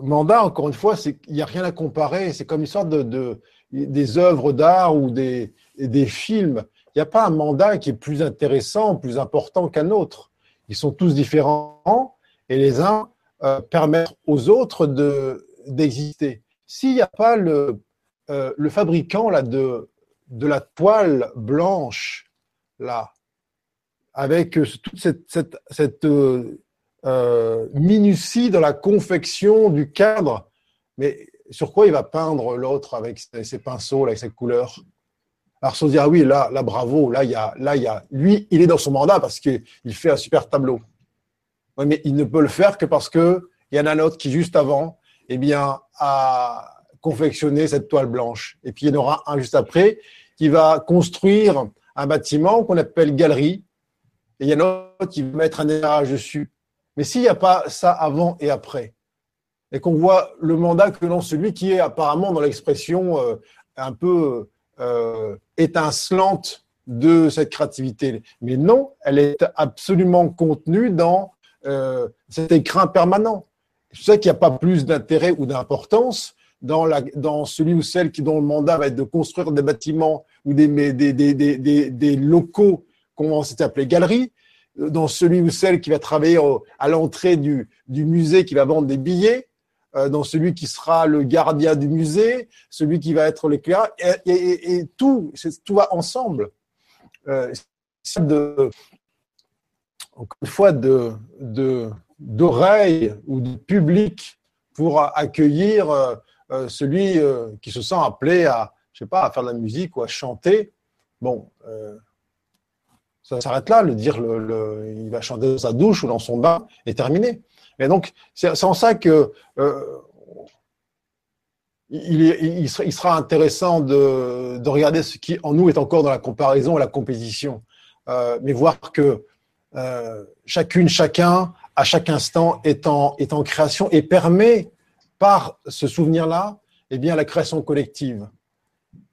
mandat, encore une fois, il n'y a rien à comparer. C'est comme une sorte de des œuvres d'art ou des, des films, il n'y a pas un mandat qui est plus intéressant, plus important qu'un autre. Ils sont tous différents et les uns euh, permettent aux autres de, d'exister. S'il n'y a pas le, euh, le fabricant là, de, de la toile blanche, là, avec toute cette, cette euh, minutie dans la confection du cadre, mais sur quoi il va peindre l'autre avec ses pinceaux, avec ses couleurs Alors, se dire, ah oui, là, bravo, là, il y a, là, il a, lui, il est dans son mandat parce qu'il fait un super tableau. mais il ne peut le faire que parce que il y en a un autre qui, juste avant, eh bien, a confectionné cette toile blanche. Et puis, il y en aura un juste après qui va construire un bâtiment qu'on appelle galerie. Et il y en a qui va mettre un étage dessus. Mais s'il n'y a pas ça avant et après, et qu'on voit le mandat que l'on celui qui est apparemment dans l'expression euh, un peu euh, étincelante de cette créativité. Mais non, elle est absolument contenue dans euh, cet écrin permanent. Je sais qu'il n'y a pas plus d'intérêt ou d'importance dans, celui ou celle qui dont le mandat va être de construire des bâtiments ou des locaux qu'on va appeler galeries, dans celui ou celle qui va travailler à l'entrée du, musée, qui va vendre des billets, euh, dans celui qui sera le gardien du musée, celui qui va être l'éclaireur, et, et, et, tout, va ensemble. Euh, de, encore une fois, de, d'oreilles ou de public pour accueillir euh, euh, celui qui se sent appelé à, je sais pas, à faire de la musique ou à chanter. Bon, ça s'arrête là. Le dire, il va chanter dans sa douche ou dans son bain est terminé. Et donc, c'est en ça que euh, il, sera, intéressant de, de, regarder ce qui en nous est encore dans la comparaison et la compétition, euh, mais voir que euh, chacune, chacun, à chaque instant, est en, est en création et permet par ce souvenir-là, eh bien, la création collective.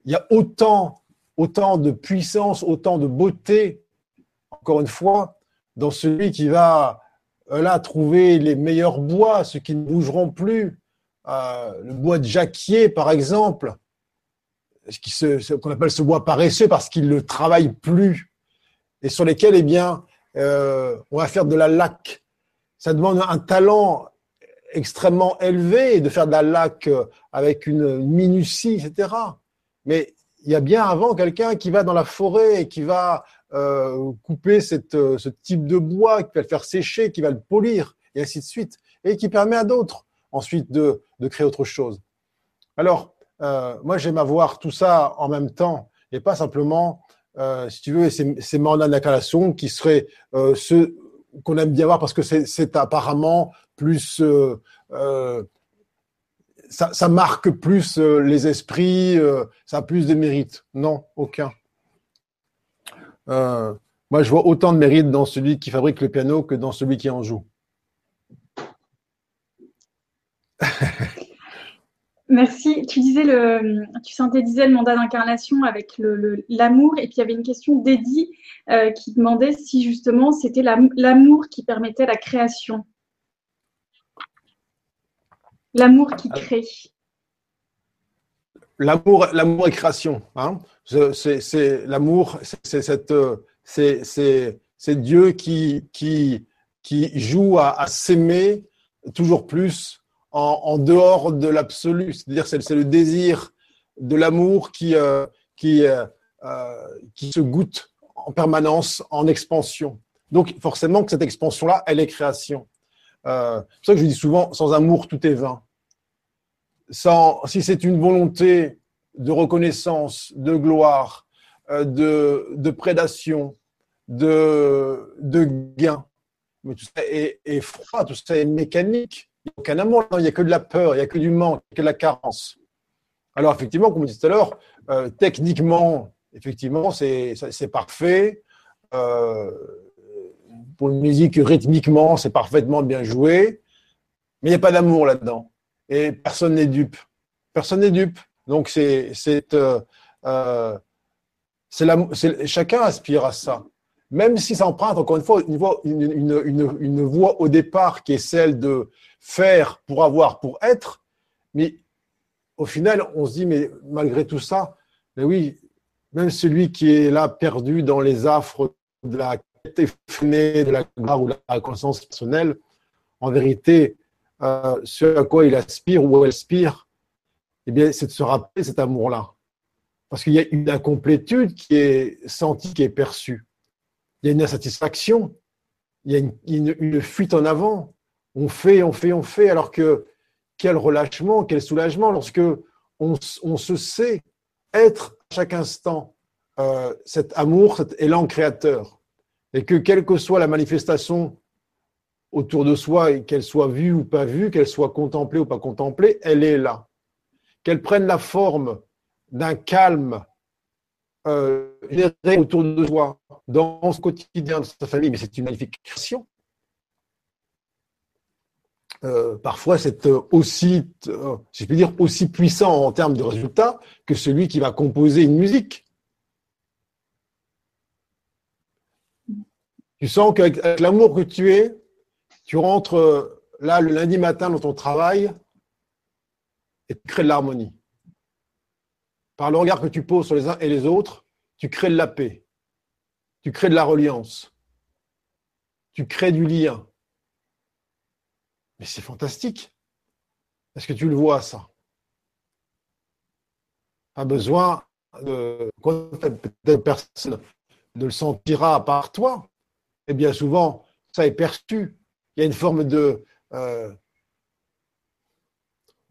Il y a autant, autant de puissance, autant de beauté encore une fois, dans celui qui va euh, là trouver les meilleurs bois, ceux qui ne bougeront plus, euh, le bois de jacquier par exemple, ce qu'on appelle ce bois paresseux parce qu'il ne travaille plus, et sur lesquels eh bien, euh, on va faire de la laque. Ça demande un talent extrêmement élevé de faire de la laque avec une minutie, etc. Mais il y a bien avant quelqu'un qui va dans la forêt et qui va euh, couper euh, ce type de bois, qui va le faire sécher, qui va le polir, et ainsi de suite, et qui permet à d'autres ensuite de, créer autre chose. Alors, euh, moi, j'aime avoir tout ça en même temps, et pas simplement, si tu veux, ces, ces mandats qui seraient ceux qu'on aime bien voir parce que c'est apparemment plus ça, ça, marque plus les esprits, ça a plus de mérite. Non, aucun. Euh, moi, je vois autant de mérite dans celui qui fabrique le piano que dans celui qui en joue. [laughs] Merci. Tu disais le, tu synthétisais le mandat d'incarnation avec l'amour, et puis il y avait une question d'Eddie euh, qui demandait si justement c'était l'amour qui permettait la création. L'amour qui crée. L'amour, l'amour et création. Hein c'est l'amour, c'est cette, c'est Dieu qui qui qui joue à, s'aimer toujours plus en, en dehors de l'absolu. C'est-à-dire c'est le désir de l'amour qui euh, qui euh, euh, qui se goûte en permanence en expansion. Donc forcément que cette expansion-là, elle est création. Euh, c'est pour ça que je dis souvent, sans amour, tout est vain. Sans, si c'est une volonté de reconnaissance, de gloire, euh, de, de prédation, de, de gain. Mais tout ça est, froid, tout ça est mécanique. Il n'y a aucun amour, il n'y a que de la peur, il n'y a que du manque, il n'y a que de la carence. Alors effectivement, comme je disais tout à l'heure, euh, techniquement, effectivement, c'est parfait. Euh, pour une musique, rythmiquement, c'est parfaitement bien joué. Mais il n'y a pas d'amour là-dedans. Et personne n'est dupe. Personne n'est dupe. Donc, c'est, c'est, euh, euh, chacun aspire à ça. Même si ça emprunte, encore une fois, une, voie au départ qui est celle de faire pour avoir, pour être, mais au final, on se dit, mais malgré tout ça, mais oui, même celui qui est là perdu dans les affres de la quête effrénée, de la gloire ou de la conscience personnelle, en vérité, euh, ce à quoi il aspire ou elle aspire, eh bien, c'est de se rappeler cet amour-là. Parce qu'il y a une incomplétude qui est sentie, qui est perçue. Il y a une insatisfaction, il y a une, fuite en avant. On fait, on fait, on fait, alors que quel relâchement, quel soulagement lorsque on, se sait être à chaque instant euh, cet amour, cet élan créateur. Et que quelle que soit la manifestation autour de soi, qu'elle soit vue ou pas vue, qu'elle soit contemplée ou pas contemplée, elle est là qu'elles prennent la forme d'un calme euh, autour de soi, dans ce quotidien de sa famille, mais c'est une magnifique création. Euh, parfois, c'est aussi, euh, si je puis dire, aussi puissant en termes de résultats que celui qui va composer une musique. Tu sens qu'avec l'amour que tu es, tu rentres euh, là le lundi matin dans ton travail, et créer de l'harmonie. par le regard que tu poses sur les uns et les autres, tu crées de la paix, tu crées de la reliance, tu crées du lien. Mais c'est fantastique. Est-ce que tu le vois, ça? Pas besoin de. Peut-être personne ne le sentira par toi. Et bien souvent, ça est perçu. Il y a une forme de. Euh,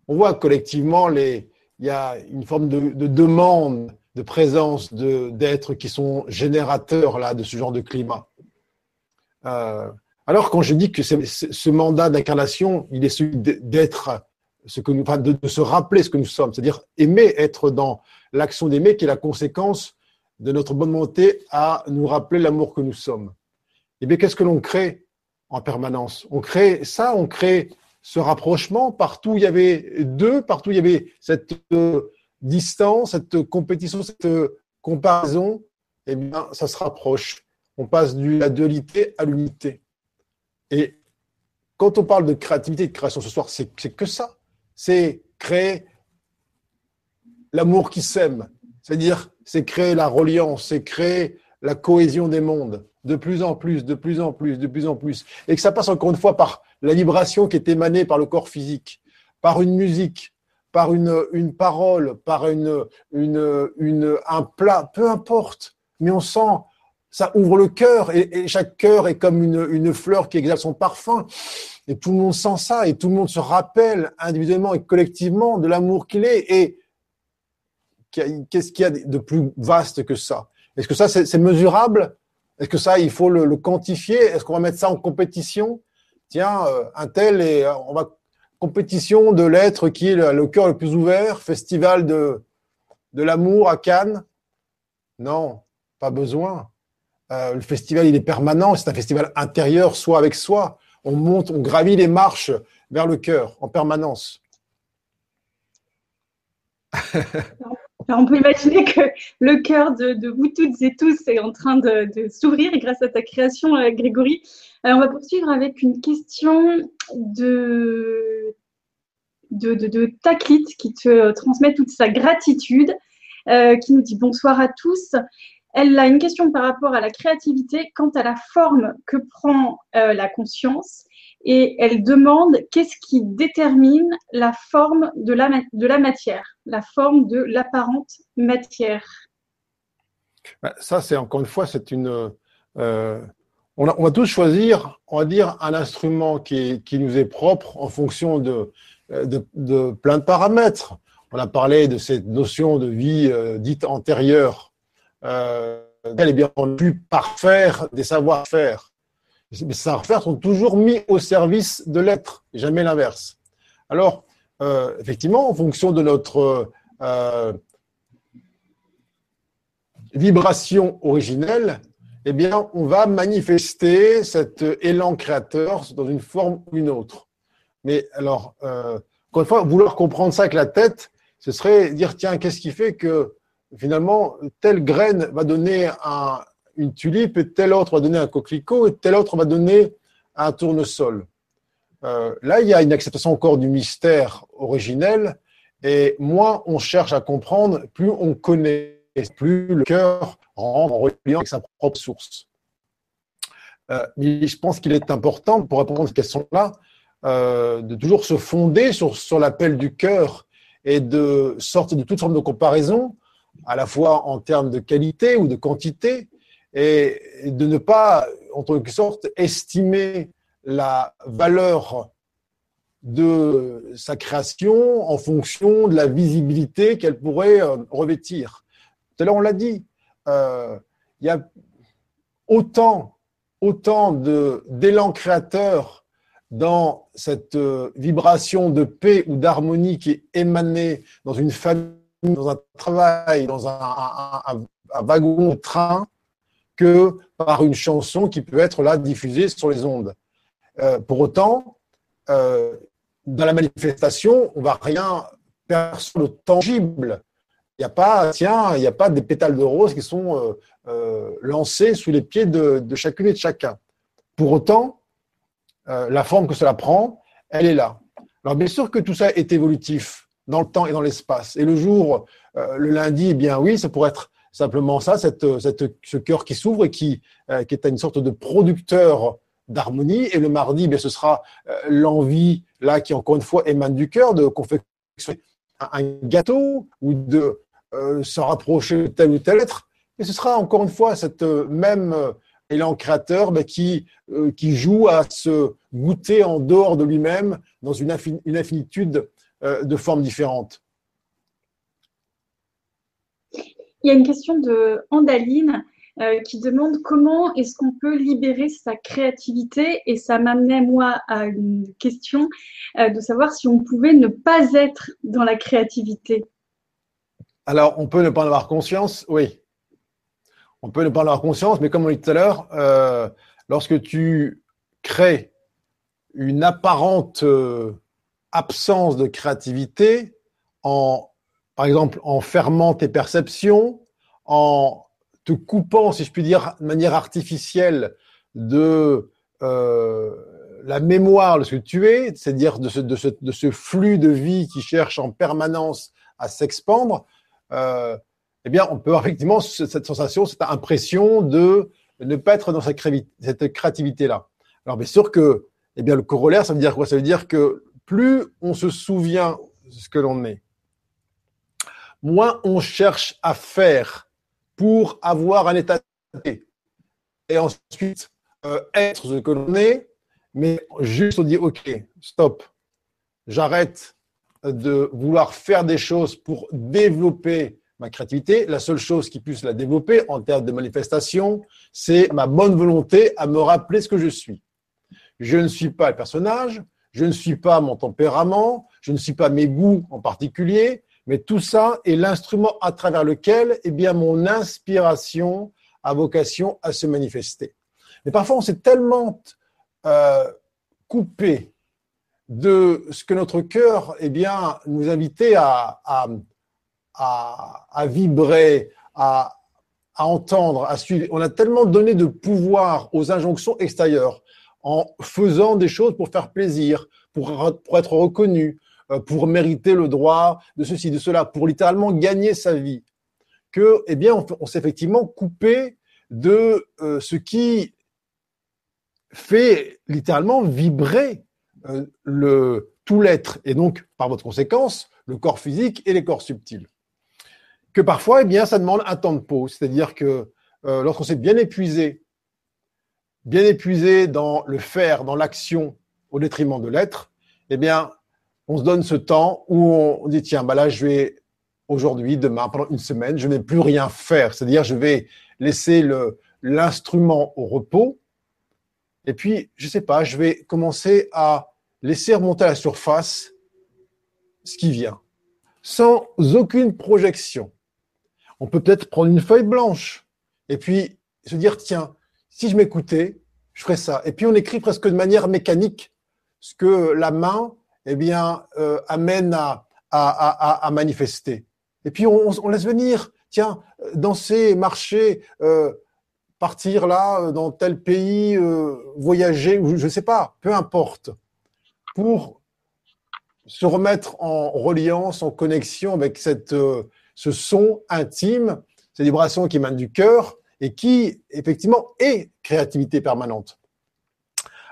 on voit collectivement, les, il y a une forme de, demande de présence d'êtres qui sont générateurs là, de ce genre de climat. Euh, alors, quand je dis que ce mandat d'incarnation, il est celui d'être ce que nous, de, se rappeler ce que nous sommes, c'est-à-dire aimer, être dans l'action d'aimer, qui est la conséquence de notre bonne volonté à nous rappeler l'amour que nous sommes. Et eh bien, qu'est-ce que l'on crée? En permanence On crée ça, on crée ce rapprochement partout où il y avait deux, partout où il y avait cette euh, distance, cette compétition, cette comparaison. Eh bien, ça se rapproche. On passe de la dualité à l'unité. Et quand on parle de créativité et de création ce soir, c'est que ça. C'est créer l'amour qui s'aime. C'est-à-dire, c'est créer la reliance, c'est créer la cohésion des mondes, de plus en plus, de plus en plus, de plus en plus. Et que ça passe encore une fois par la vibration qui est émanée par le corps physique, par une musique, par une, une parole, par une, une, une, un plat, peu importe. Mais on sent ça ouvre le cœur et, chaque cœur est comme une, fleur qui exhale son parfum. Et tout le monde sent ça et tout le monde se rappelle individuellement et collectivement de l'amour qu'il est. Et qu'est-ce qu'il y a de plus vaste que ça? Est-ce que ça, c'est mesurable? Est-ce que ça, il faut le, quantifier? Est-ce qu'on va mettre ça en compétition? Tiens, euh, un tel, et euh, on va compétition de l'être qui est le cœur le plus ouvert, festival de, l'amour à Cannes? Non, pas besoin. Euh, le festival, il est permanent, c'est un festival intérieur, soi avec soi. On monte, on gravit les marches vers le cœur en permanence. [laughs] on peut imaginer que le cœur de, vous toutes et tous est en train de, s'ouvrir grâce à ta création, euh, Grégory. Euh, on va poursuivre avec une question de, de, de, qui te transmet toute sa gratitude, qui nous dit bonsoir à tous. Elle a une question par rapport à la créativité quant à la forme que prend euh, la conscience et elle demande qu'est-ce qui détermine la forme de la, matière, la forme de l'apparente matière. Bah, ça, c'est encore une fois, c'est une. Euh, on, va tous choisir, on va dire, un instrument qui, nous est propre en fonction de, de, plein de paramètres. On a parlé de cette notion de vie euh, dite antérieure euh, eh bien, on a pu parfaire des savoir-faire. Les savoir-faire sont toujours mis au service de l'être, jamais l'inverse. Alors, euh, effectivement, en fonction de notre euh, vibration originelle, eh bien, on va manifester cet élan créateur dans une forme ou une autre. Mais alors, euh, encore une fois, vouloir comprendre ça avec la tête, ce serait dire, tiens, qu'est-ce qui fait que finalement, telle graine va donner une tulipe, et telle autre va donner un coquelicot, et telle autre va donner un tournesol. Euh, là, il y a une acceptation encore du mystère originel, et moins on cherche à comprendre, plus on connaît, plus le cœur rentre en reliant avec sa propre source. Euh, je pense qu'il est important, pour répondre à cette question-là, euh, de toujours se fonder sur, sur l'appel du cœur et de sortir de toute forme de comparaison à la fois en termes de qualité ou de quantité, et de ne pas, en quelque sorte, estimer la valeur de sa création en fonction de la visibilité qu'elle pourrait euh, revêtir. Tout à l'heure, on l'a dit, euh, il y a autant, autant d'élan créateur dans cette euh, vibration de paix ou d'harmonie qui est émanée dans une famille dans un travail, dans un, wagon train, que par une chanson qui peut être là diffusée sur les ondes. Euh, pour autant, euh, dans la manifestation, on va rien percevoir de tangible. Il n'y a pas, tiens, il n'y a pas des pétales de rose qui sont euh, lancés sous les pieds de, de, chacune et de chacun. Pour autant, la forme que cela prend, elle est là. Alors bien sûr que tout ça est évolutif. dans le temps et dans l'espace. Et le jour, euh, le lundi, eh bien oui, ça pourrait être simplement ça, cette, ce cœur qui s'ouvre et qui, euh, est une sorte de producteur d'harmonie. Et le mardi, bien, ce sera euh, l'envie, là, qui encore une fois émane du cœur, de confectionner un gâteau ou de se rapprocher de tel ou tel être. Et ce sera encore une fois cette même élan créateur ben, qui, joue à se goûter en dehors de lui-même dans une, infinitude euh, de formes différentes. Il y a une question de Andaline euh, qui demande comment est-ce qu'on peut libérer sa créativité et ça m'amenait moi à une question euh, de savoir si on pouvait ne pas être dans la créativité. Alors, on peut ne pas en avoir conscience, oui. On peut ne pas en avoir conscience, mais comme on dit tout à l'heure, lorsque tu crées une apparente absence de créativité en, par exemple, en fermant tes perceptions, en te coupant, si je puis dire, de manière artificielle de euh, la mémoire de ce que tu es, c'est-à-dire de ce, de, ce, de ce, flux de vie qui cherche en permanence à s'expandre, euh, eh bien, on peut effectivement cette sensation, cette impression de ne pas être dans cette créativité-là. Alors, bien sûr que, eh bien, le corollaire, ça veut dire quoi? Ça veut dire que plus on se souvient de ce que l'on est, moins on cherche à faire pour avoir un état et ensuite euh, être ce que l'on est, mais juste on dit ok, stop, j'arrête de vouloir faire des choses pour développer ma créativité. La seule chose qui puisse la développer en termes de manifestation, c'est ma bonne volonté à me rappeler ce que je suis. Je ne suis pas le personnage, je ne suis pas mon tempérament, je ne suis pas mes goûts en particulier, mais tout ça est l'instrument à travers lequel eh bien, mon inspiration a vocation à se manifester. Mais parfois, on s'est tellement euh, coupé de ce que notre cœur eh nous invitait à, vibrer, à, entendre, à suivre. On a tellement donné de pouvoir aux injonctions extérieures en faisant des choses pour faire plaisir, pour, pour être reconnu, pour mériter le droit de ceci, de cela, pour littéralement gagner sa vie, que, eh bien, on, s'est effectivement coupé de euh, ce qui fait littéralement vibrer euh, le, tout l'être, et donc, par votre conséquence, le corps physique et les corps subtils. Que parfois, eh bien, ça demande un temps de pause, c'est-à-dire que lorsqu'on s'est bien épuisé bien épuisé dans le faire, dans l'action, au détriment de l'être, eh bien, on se donne ce temps où on dit, tiens, bah là, je vais aujourd'hui, demain, pendant une semaine, je ne vais plus rien faire. C'est-à-dire, je vais laisser le, l'instrument au repos. Et puis, je sais pas, je vais commencer à laisser remonter à la surface ce qui vient, sans aucune projection. On peut peut-être prendre une feuille blanche et puis se dire, tiens, si je m'écoutais, je ferais ça. Et puis on écrit presque de manière mécanique ce que la main, eh bien, euh, amène à, à, à, manifester. Et puis on, laisse venir, tiens, danser, marcher, euh, partir là, dans tel pays, euh, voyager, je ne sais pas, peu importe, pour se remettre en reliance, en connexion avec cette, ce son intime, ces vibrations qui émanent du cœur, et qui, effectivement, est créativité permanente.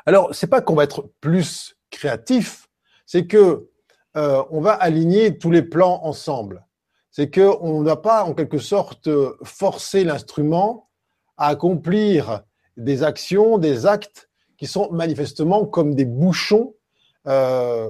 Alors, c'est pas qu'on va être plus créatif, c'est que euh, on va aligner tous les plans ensemble. C'est que on ne va pas, en quelque sorte, forcer l'instrument à accomplir des actions, des actes qui sont manifestement comme des bouchons euh,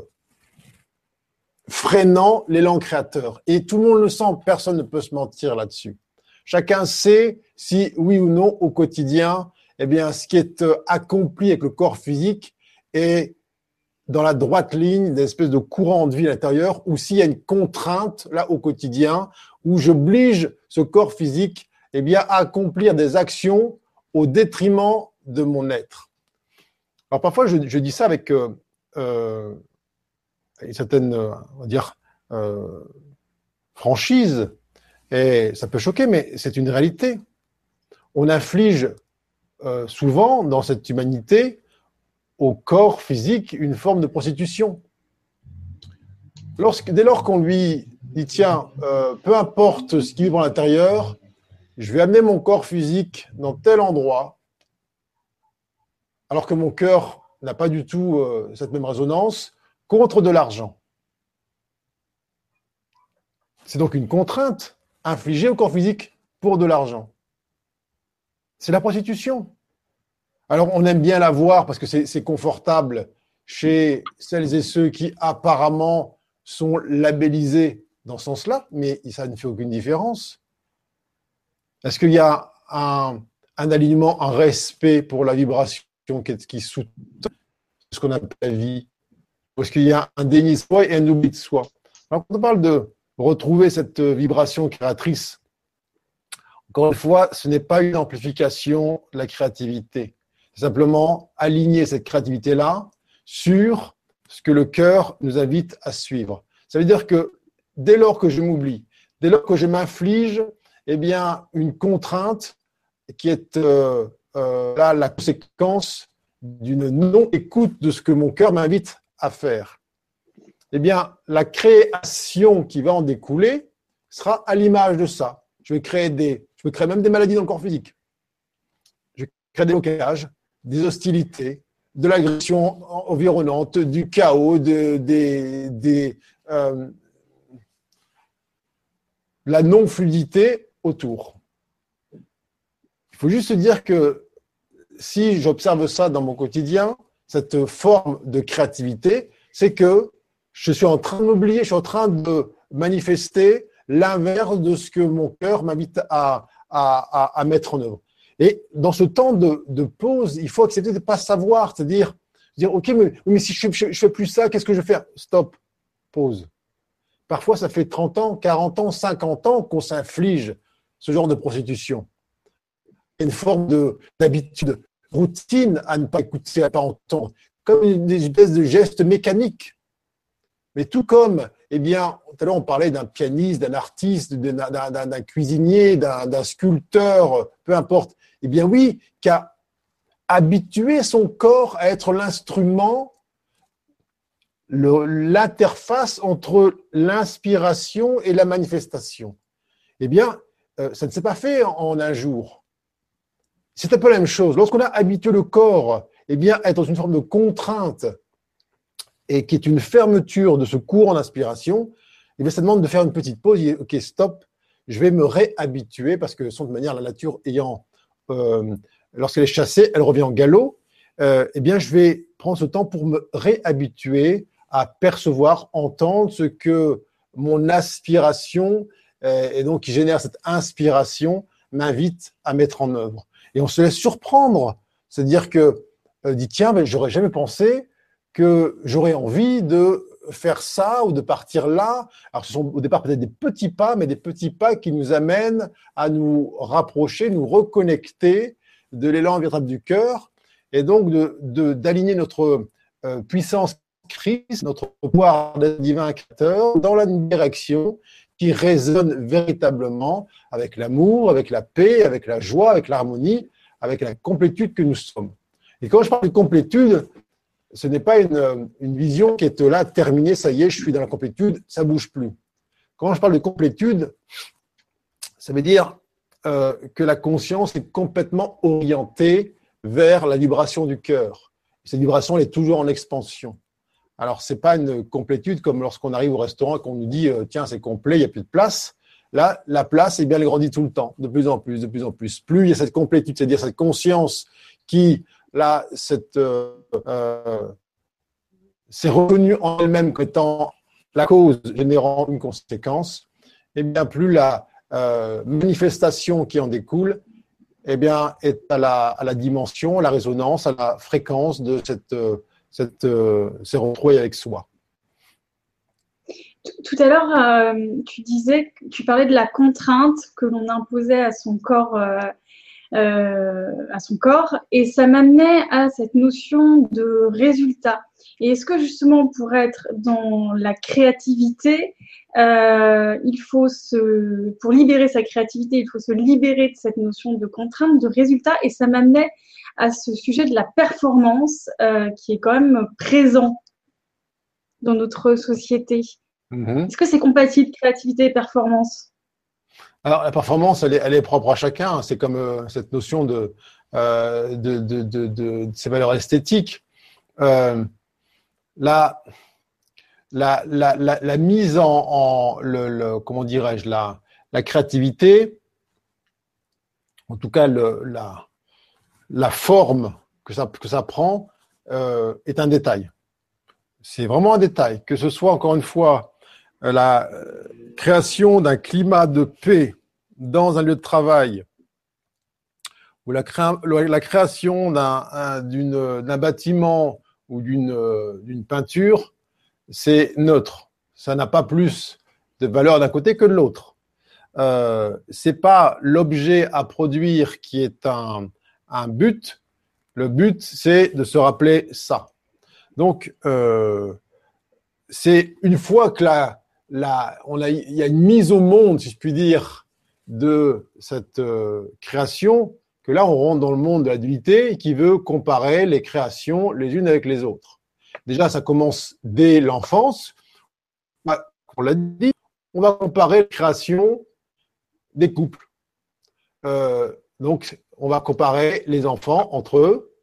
freinant l'élan créateur. Et tout le monde le sent, personne ne peut se mentir là-dessus. Chacun sait si oui ou non au quotidien, eh bien, ce qui est euh, accompli avec le corps physique est dans la droite ligne d'espèce de courant de vie à l'intérieur ou s'il y a une contrainte là au quotidien où j'oblige ce corps physique eh bien, à accomplir des actions au détriment de mon être. Alors parfois, je, dis ça avec euh, euh, une certaine, on va dire, franchise, et ça peut choquer, mais c'est une réalité. On inflige euh, souvent dans cette humanité au corps physique une forme de prostitution. dès lors qu'on lui dit, tiens, euh, peu importe ce qui vit à l'intérieur, je vais amener mon corps physique dans tel endroit, alors que mon cœur n'a pas du tout euh, cette même résonance, contre de l'argent. C'est donc une contrainte infligée au corps physique pour de l'argent. C'est la prostitution. Alors on aime bien la voir parce que c'est confortable chez celles et ceux qui apparemment sont labellisés dans ce sens-là, mais ça ne fait aucune différence. Est-ce qu'il y a un, alignement, un respect pour la vibration qui, sous ce qu'on appelle la vie? Est-ce qu'il y a un déni de soi et un oubli de soi? Alors, quand on parle de retrouver cette vibration créatrice, encore une fois, ce n'est pas une amplification de la créativité. Simplement aligner cette créativité-là sur ce que le cœur nous invite à suivre. Ça veut dire que dès lors que je m'oublie, dès lors que je m'inflige eh bien, une contrainte qui est euh, euh, la conséquence d'une non-écoute de ce que mon cœur m'invite à faire. Eh bien, la création qui va en découler sera à l'image de ça. Je vais créer des, je vais créer même des maladies dans le corps physique. Je vais créer des blocages, des hostilités, de l'agression environnante, du chaos, de, euh, la non-fluidité autour. Il faut juste dire que si j'observe ça dans mon quotidien, cette forme de créativité, c'est que je suis en train de m'oublier, je suis en train de manifester l'inverse de ce que mon cœur m'invite à, mettre en œuvre. Et dans ce temps de, pause, il faut accepter de ne pas savoir, c'est-à-dire dire, OK, mais, si je ne fais plus ça, qu'est-ce que je vais faire? Stop, pause. Parfois, ça fait 30 ans, 40 ans, 50 ans qu'on s'inflige ce genre de prostitution. Une forme d'habitude, routine à ne pas écouter, à ne pas entendre, comme une espèce de geste mécanique. Mais tout comme, eh bien, tout à l'heure on parlait d'un pianiste, d'un artiste, d'un cuisinier, d'un sculpteur, peu importe. Eh bien oui, a habitué son corps à être l'instrument, l'interface entre l'inspiration et la manifestation. Eh bien, euh, ça ne s'est pas fait en, un jour. C'est un peu la même chose. Lorsqu'on a habitué le corps eh bien, à être dans une forme de contrainte et qui est une fermeture de ce cours en inspiration, eh bien, ça demande de faire une petite pause. ok, stop, je vais me réhabituer parce que de toute manière, la nature ayant, euh, lorsqu'elle est chassée, elle revient en galop. Euh, eh bien, je vais prendre ce temps pour me réhabituer à percevoir, entendre ce que mon aspiration euh, et donc qui génère cette inspiration m'invite à mettre en œuvre. Et on se laisse surprendre, c'est-à-dire que dit tiens, ben, j'aurais jamais pensé que j'aurais envie de faire ça ou de partir là. Alors ce sont au départ peut-être des petits pas, mais des petits pas qui nous amènent à nous rapprocher, nous reconnecter de l'élan véritable du cœur et donc d'aligner de, notre euh, puissance crise, notre pouvoir divin créateur dans la direction qui résonne véritablement avec l'amour, avec la paix, avec la joie, avec l'harmonie, avec la complétude que nous sommes. Et quand je parle de complétude, ce n'est pas une, vision qui est là, terminée, ça y est, je suis dans la complétude, ça bouge plus. Quand je parle de complétude, ça veut dire euh, que la conscience est complètement orientée vers la vibration du cœur. Cette vibration, elle est toujours en expansion. Alors, ce n'est pas une complétude comme lorsqu'on arrive au restaurant et qu'on nous dit euh, tiens, c'est complet, il n'y a plus de place. Là, la place, eh bien, elle grandit tout le temps, de plus en plus, de plus en plus. Plus il y a cette complétude, c'est-à-dire cette conscience qui, là, euh, euh, s'est reconnue en elle-même comme étant la cause générant une conséquence, eh bien, plus la manifestation qui en découle, eh bien, est à la, dimension, à la résonance, à la fréquence de cette cette, euh, ces avec soi. Tout à l'heure, euh, tu disais, tu parlais de la contrainte que l'on imposait à son corps, euh, à son corps, et ça m'amenait à cette notion de résultat. Et est-ce que justement, pour être dans la créativité, il faut se, pour libérer sa créativité, il faut se libérer de cette notion de contrainte, de résultat, et ça m'amenait à ce sujet de la performance euh, qui est quand même présent dans notre société. Mhm. Est-ce que c'est compatible créativité et performance? Alors la performance, elle est, propre à chacun. C'est comme euh, cette notion de, euh, ces valeurs esthétiques. Euh, la, mise en, comment dirais-je la, créativité, en tout cas la, la forme que ça, que ça prend, est un détail. C'est vraiment un détail. Que ce soit encore une fois la euh, création d'un climat de paix dans un lieu de travail ou la, création d'un bâtiment ou d'une peinture, c'est neutre. Ça n'a pas plus de valeur d'un côté que de l'autre. Euh, c'est pas l'objet à produire qui est un, but. Le but, c'est de se rappeler ça. Donc, euh, c'est une fois que la, on a, il y a une mise au monde, si je puis dire, de cette euh, création, que là, on rentre dans le monde de l'adulité qui veut comparer les créations les unes avec les autres. Déjà, ça commence dès l'enfance. On l'a dit, on va comparer les créations des couples. Euh, donc, on va comparer les enfants entre eux.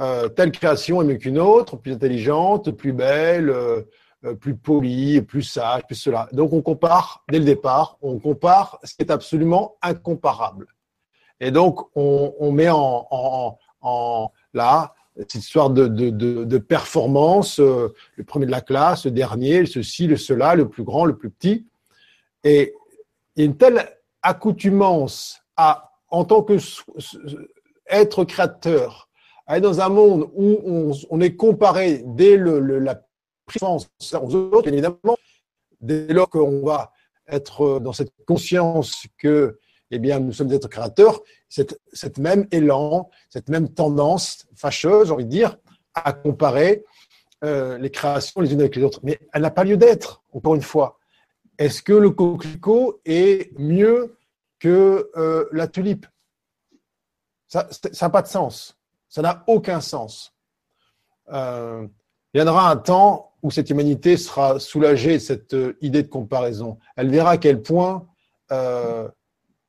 Euh, telle création est mieux qu'une autre, plus intelligente, plus belle, plus poli, plus sage, plus cela. Donc on compare dès le départ, on compare ce qui est absolument incomparable. Et donc on, met en, là cette histoire de, performance, euh, le premier de la classe, le dernier, ceci, le cela, le plus grand, le plus petit. Et il y a une telle accoutumance à, en tant que être créateur, à être dans un monde où on, on est comparé dès le, la aux autres, évidemment, dès lors qu'on va être dans cette conscience que eh bien, nous sommes des êtres créateurs, cette, cette même élan, cette même tendance fâcheuse, j'ai envie de dire, à comparer euh, les créations les unes avec les autres. Mais elle n'a pas lieu d'être, encore une fois. Est-ce que le coquelicot est mieux que euh, la tulipe? Ça n'a pas de sens. Ça n'a aucun sens. Euh, il y en aura un temps où cette humanité sera soulagée de cette euh, idée de comparaison. Elle verra à quel point euh,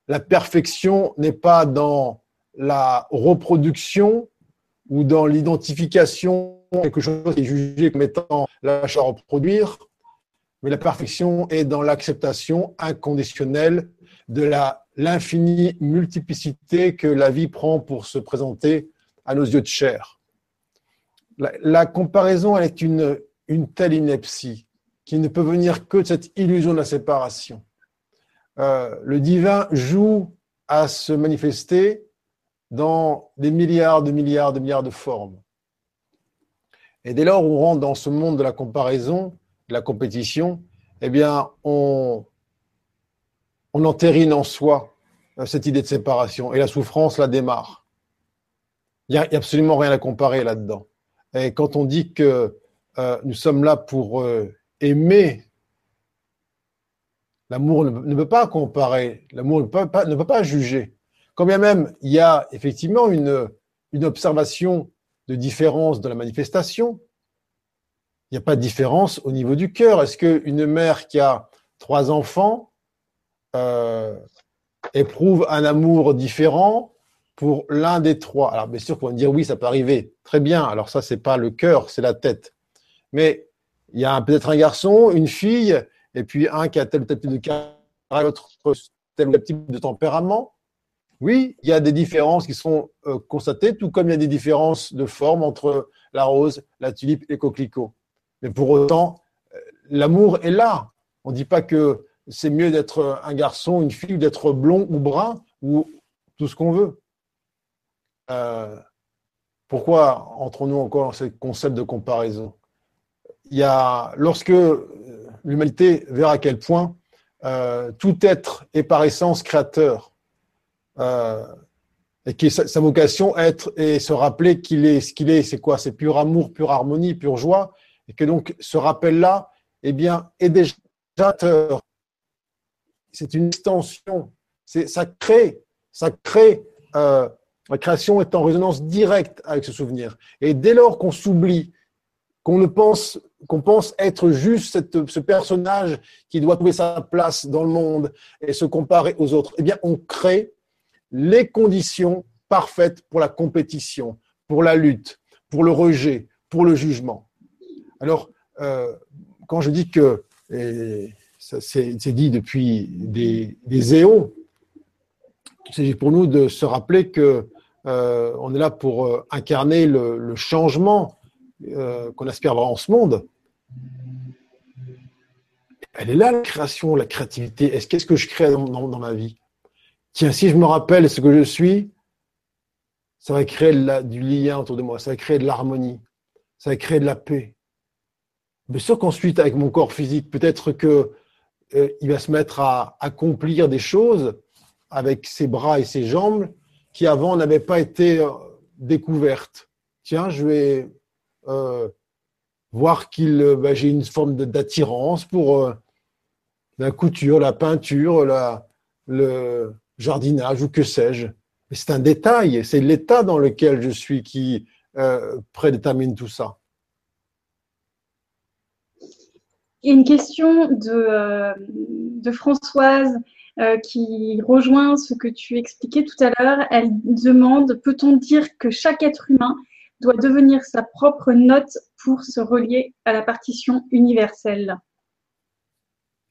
la perfection n'est pas dans la reproduction ou dans l'identification quelque chose qui est jugé comme étant l'achat à reproduire, mais la perfection est dans l'acceptation inconditionnelle de l'infinie multiplicité que la vie prend pour se présenter à nos yeux de chair. La, la comparaison, elle est une une telle ineptie qui ne peut venir que de cette illusion de la séparation. Euh, le divin joue à se manifester dans des milliards de milliards de milliards de formes. Et dès lors on rentre dans ce monde de la comparaison, de la compétition, eh bien, on, on entérine en soi euh, cette idée de séparation et la souffrance la démarre. Il n'y a, absolument rien à comparer là-dedans. Et quand on dit que euh, nous sommes là pour euh, aimer. L'amour ne, peut pas comparer, l'amour ne peut pas, ne peut pas juger. Quand bien même il y a effectivement une, une observation de différence dans la manifestation, il n'y a pas de différence au niveau du cœur. Est-ce qu'une mère qui a trois enfants euh, éprouve un amour différent pour l'un des trois? Alors bien sûr qu'on va dire oui, ça peut arriver. Très bien. Alors ça, c'est pas le cœur, c'est la tête mais il y a peut-être un garçon, une fille, et puis un qui a tel ou tel type de caractère, l'autre tel ou tel type de tempérament. Oui, il y a des différences qui sont euh, constatées, tout comme il y a des différences de forme entre la rose, la tulipe et coquelicot. Mais pour autant, euh, l'amour est là. On ne dit pas que c'est mieux d'être un garçon, une fille, d'être blond ou brun, ou tout ce qu'on veut. Euh, pourquoi entrons-nous encore dans ce concept de comparaison? Il y a, lorsque l'humanité verra à quel point euh, tout être est par essence créateur, euh, et que sa, vocation être et se rappeler qu'il est ce qu'il est, c'est quoi? C'est pur amour, pure harmonie, pure joie, et que donc ce rappel-là, eh bien, est déjà c'est une extension, ça crée, ça crée. Euh, la création est en résonance directe avec ce souvenir. Et dès lors qu'on s'oublie qu'on pense qu'on pense être juste ce personnage qui doit trouver sa place dans le monde et se comparer aux autres. Eh bien, on crée les conditions parfaites pour la compétition, pour la lutte, pour le rejet, pour le jugement. Alors, euh, quand je dis que, c'est dit depuis des, des éons, c'est pour nous de se rappeler que euh, on est là pour euh, incarner le changement euh, qu'on aspire à avoir en ce monde. Elle est là, la création, la créativité. Est-ce qu'est-ce que je crée dans, ma vie? Tiens, si je me rappelle ce que je suis, ça va créer du lien autour de moi, ça va créer de l'harmonie, ça va créer de la paix. Mais sûr qu'ensuite, avec mon corps physique, peut-être que euh, il va se mettre à accomplir des choses avec ses bras et ses jambes qui avant n'avaient pas été euh, découvertes. Tiens, je vais euh, voir qu'il, euh, bah, j'ai une forme d'attirance pour euh, la couture, la peinture, le jardinage ou que sais-je. C'est un détail, c'est l'état dans lequel je suis qui prédétermine tout ça. Il y a une question de Françoise qui rejoint ce que tu expliquais tout à l'heure. Elle demande, peut-on dire que chaque être humain doit devenir sa propre note pour se relier à la partition universelle.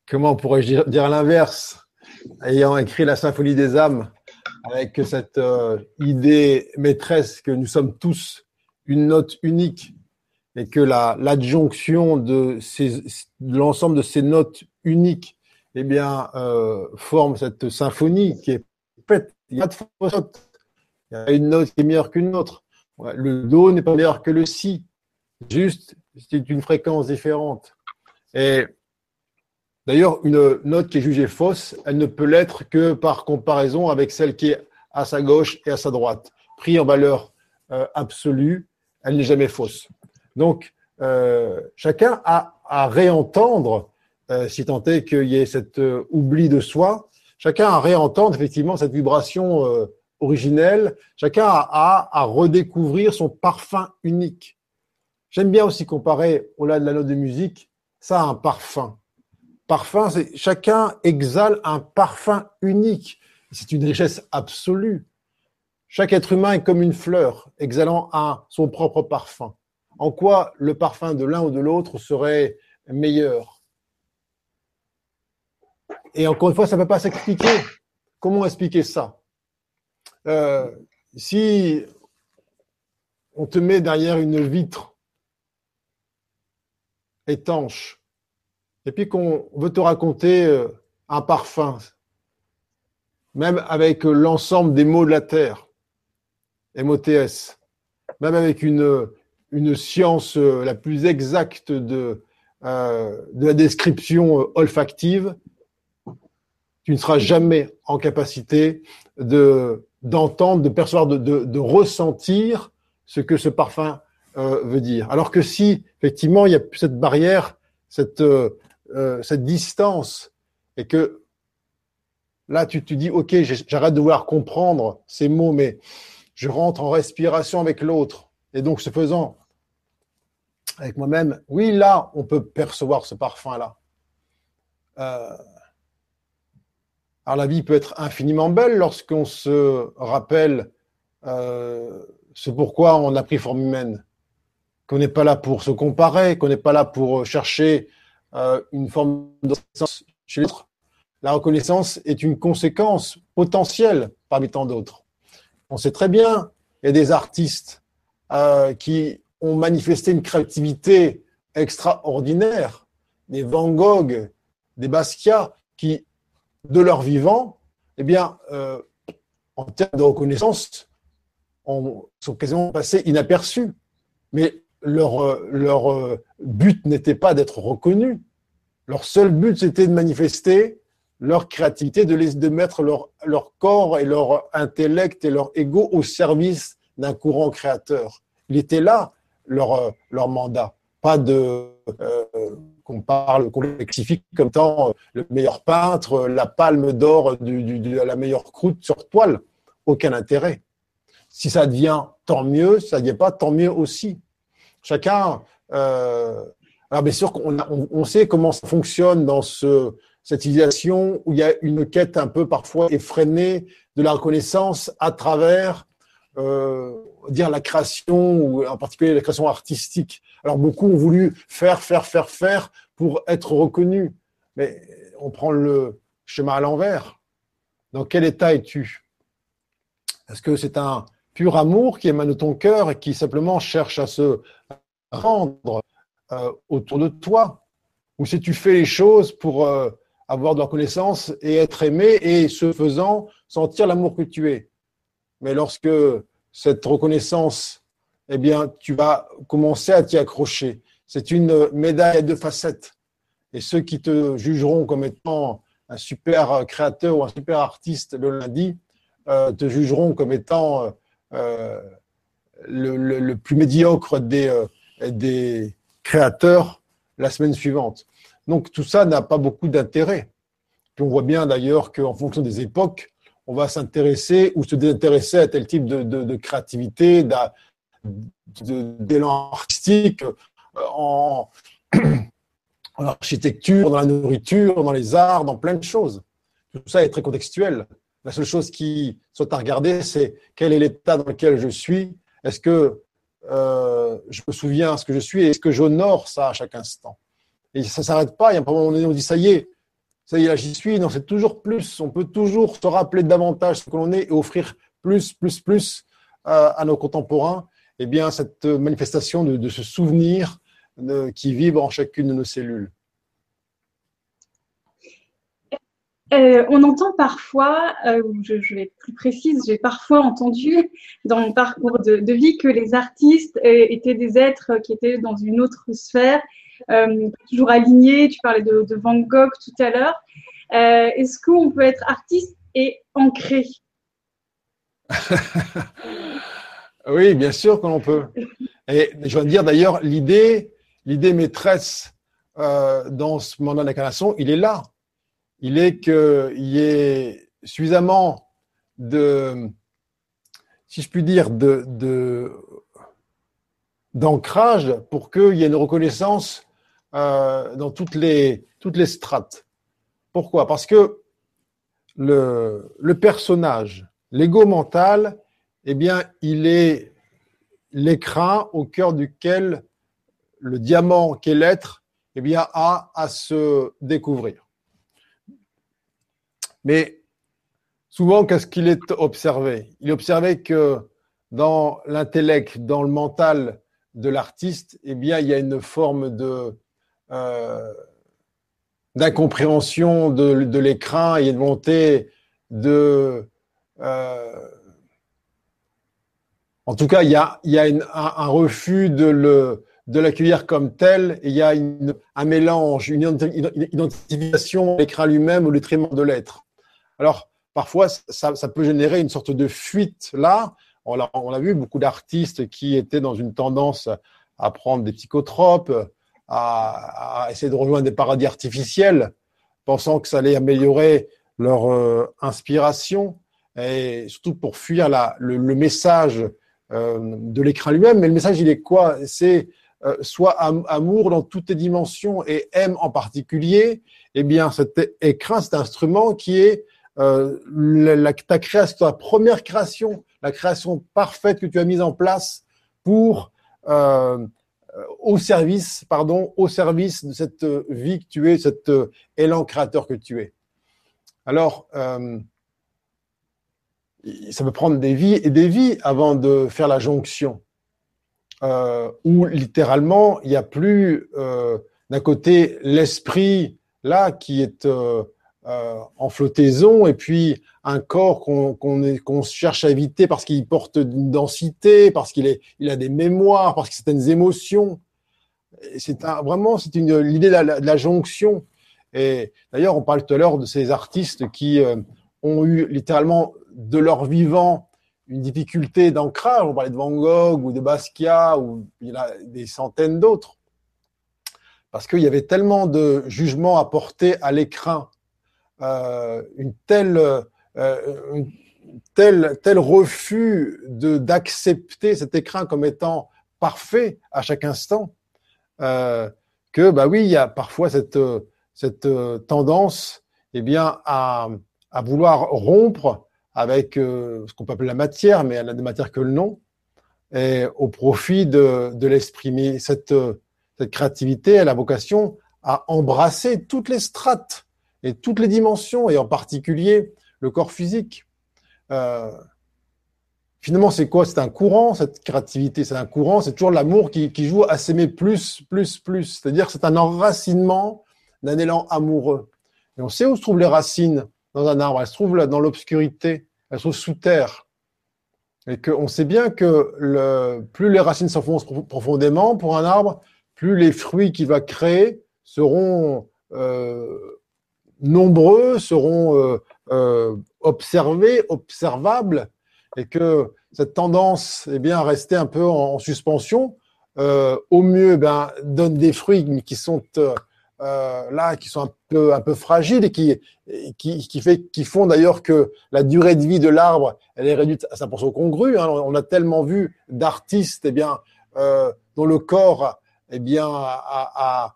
Comment pourrais-je dire, l'inverse Ayant écrit la symphonie des âmes, avec cette euh, idée maîtresse que nous sommes tous une note unique et que l'adjonction de, l'ensemble de ces notes uniques eh bien, euh, forme cette symphonie qui est faite. Il y a de Il y a une note qui est meilleure qu'une autre. Le Do n'est pas meilleur que le Si. Juste, c'est une fréquence différente. Et d'ailleurs, une note qui est jugée fausse, elle ne peut l'être que par comparaison avec celle qui est à sa gauche et à sa droite. Pris en valeur euh, absolue, elle n'est jamais fausse. Donc, euh, chacun a à réentendre, euh, si tant est qu'il y ait cet oubli de soi, chacun a à réentendre effectivement cette vibration originelle, chacun a, à redécouvrir son parfum unique. J'aime bien aussi comparer, au-delà de la note de musique, ça a un parfum. Parfum, c'est chacun exhale un parfum unique. C'est une richesse absolue. Chaque être humain est comme une fleur, exhalant un, son propre parfum. En quoi le parfum de l'un ou de l'autre serait meilleur? Et encore une fois, ça ne peut pas s'expliquer. Comment expliquer ça? Euh, si on te met derrière une vitre étanche, et puis qu'on veut te raconter euh, un parfum, même avec l'ensemble des mots de la Terre, MOTS, même avec une, une science euh, la plus exacte de, de la description olfactive, tu ne seras jamais en capacité de d'entendre, de percevoir, de, ressentir ce que ce parfum euh, veut dire. Alors que si, effectivement, il y a cette barrière, cette, euh, euh cette distance, et que là, tu te dis, OK, j'arrête de vouloir comprendre ces mots, mais je rentre en respiration avec l'autre. Et donc, ce faisant, avec moi-même, oui, là, on peut percevoir ce parfum-là. Alors la vie peut être infiniment belle lorsqu'on se rappelle euh, ce pourquoi on a pris forme humaine, qu'on n'est pas là pour se comparer, qu'on n'est pas là pour chercher euh, une forme de reconnaissance chez l'autre. La reconnaissance est une conséquence potentielle parmi tant d'autres. On sait très bien, il y a des artistes euh, qui ont manifesté une créativité extraordinaire, des Van Gogh, des Basquiat, qui de leur vivant, eh bien, euh, en termes de reconnaissance, on, sont quasiment passés inaperçus. Mais leur, euh, leur euh, but n'était pas d'être reconnus. Leur seul but, c'était de manifester leur créativité, de, les, mettre leur, leur corps et leur intellect et leur ego au service d'un courant créateur. Il était là leur, leur mandat, pas de qu'on parle, qu'on lexifie comme étant euh, le meilleur peintre, euh, la palme d'or de la meilleure croûte sur toile. Aucun intérêt. Si ça devient, tant mieux. Ça ne devient pas, tant mieux aussi. Chacun Euh, alors bien sûr qu'on on, sait comment ça fonctionne dans ce, cette civilisation où il y a une quête un peu parfois effrénée de la reconnaissance à travers dire la création ou en particulier la création artistique. Alors beaucoup ont voulu faire, faire, faire, faire pour être reconnus, mais on prend le chemin à l'envers. Dans quel état es-tu? Est-ce que c'est un pur amour qui émane de ton cœur et qui simplement cherche à se rendre euh, autour de toi? Ou si tu fais les choses pour euh, avoir de la reconnaissance et être aimé et ce faisant sentir l'amour que tu es? Mais lorsque cette reconnaissance, eh bien, tu vas commencer à t'y accrocher. C'est une médaille à deux facettes. Et ceux qui te jugeront comme étant un super créateur ou un super artiste le lundi, euh, te jugeront comme étant euh, le, plus médiocre des, euh, des créateurs la semaine suivante. Donc tout ça n'a pas beaucoup d'intérêt. Puis on voit bien d'ailleurs qu'en fonction des époques, on va s'intéresser ou se désintéresser à tel type de, de, créativité, d'élan artistique, en, [clears throat] en architecture, dans la nourriture, dans les arts, dans plein de choses. Tout ça est très contextuel. La seule chose qui soit à regarder, c'est quel est l'état dans lequel je suis. Est-ce que euh, je me souviens ce que je suis et est-ce que j'honore ça à chaque instant? Et ça ne s'arrête pas. Il y a un moment donné, on dit ça y est, ça y est, là j'y suis. Non, c'est toujours plus. On peut toujours se rappeler davantage ce que l'on est et offrir plus, plus, plus euh, à nos contemporains. Eh bien, cette manifestation de, de ce souvenir qui vibre en chacune de nos cellules. Euh, on entend parfois, euh, je, je, vais être plus précise, j'ai parfois entendu dans mon parcours de, vie que les artistes euh, étaient des êtres qui étaient dans une autre sphère, toujours alignés. Tu parlais de, de Van Gogh tout à l'heure. Est-ce qu'on peut être artiste et ancré? [laughs] Oui, bien sûr que l'on peut. Et je vais dire d'ailleurs, l'idée, l'idée maîtresse euh, dans ce mandat d'incarnation, il est là. Il est qu'il y ait suffisamment de, si je puis dire, de, d'ancrage pour qu'il y ait une reconnaissance euh, dans toutes les, toutes les strates. Pourquoi? Parce que le, le personnage, l'ego mental, eh bien, il est l'écran au cœur duquel le diamant qu'est l'être, eh bien, a à se découvrir. Mais souvent, qu'est-ce qu'il est observé? Il est observé que dans l'intellect, dans le mental de l'artiste, eh bien, il y a une forme de euh, d'incompréhension de, l'écran, il y a une volonté de euh, en tout cas, il y a, un, refus de l'accueillir comme tel, et il y a un mélange, une identification de l'écran lui-même au détriment de l'être. Alors, parfois, ça, peut générer une sorte de fuite là. On l'a, a vu beaucoup d'artistes qui étaient dans une tendance à prendre des psychotropes, à, essayer de rejoindre des paradis artificiels, pensant que ça allait améliorer leur euh, inspiration, et surtout pour fuir le, message de l'écran lui-même. Mais le message, il est quoi? C'est euh, soit amour dans toutes les dimensions et aime en particulier, eh bien cet écran, cet instrument qui est euh, la, ta création, ta première création, la création parfaite que tu as mise en place pour euh, au service, pardon, au service de cette vie que tu es, cet élan créateur que tu es. Alors, euh, ça peut prendre des vies et des vies avant de faire la jonction euh, où littéralement il n'y a plus euh, d'un côté l'esprit là qui est euh, en flottaison et puis un corps qu'on cherche à éviter parce qu'il porte une densité, parce qu'il a des mémoires, parce que certaines émotions. C'est vraiment c'est une l'idée de, de, la jonction. Et d'ailleurs on parle tout à l'heure de ces artistes qui ont eu littéralement de leur vivant une difficulté d'ancrage. On parlait de Van Gogh ou de Basquiat ou il y a des centaines d'autres. Parce qu'il y avait tellement de jugements apportés à l'écran, euh, une telle, euh, tel, tel refus d'accepter cet écran comme étant parfait à chaque instant, euh, que bah oui, il y a parfois cette cette tendance, eh bien, à, à vouloir rompre avec ce qu'on peut appeler la matière, mais elle n'a de matière que le nom, et au profit de, de l'esprit. Cette, cette créativité, elle a vocation à embrasser toutes les strates et toutes les dimensions, et en particulier le corps physique. Euh, finalement, c'est quoi? C'est un courant, cette créativité, c'est un courant, c'est toujours l'amour qui, joue à s'aimer plus, plus, plus. C'est-à-dire c'est un enracinement d'un élan amoureux. Et on sait où se trouvent les racines dans un arbre. Elles se trouvent dans l'obscurité, elles trouvent sous terre. Et qu'on sait bien que le, plus les racines s'enfoncent profondément pour un arbre, plus les fruits qu'il va créer seront euh, nombreux, seront euh, euh, observés, observables, et que cette tendance eh bien, à rester un peu en, suspension, au mieux ben, donne des fruits qui sont là, qui sont un peu, un peu fragiles et qui, qui, qui, font d'ailleurs que la durée de vie de l'arbre, elle est réduite à 100% congrue. Hein. On a tellement vu d'artistes eh bien, dont le corps eh bien, a,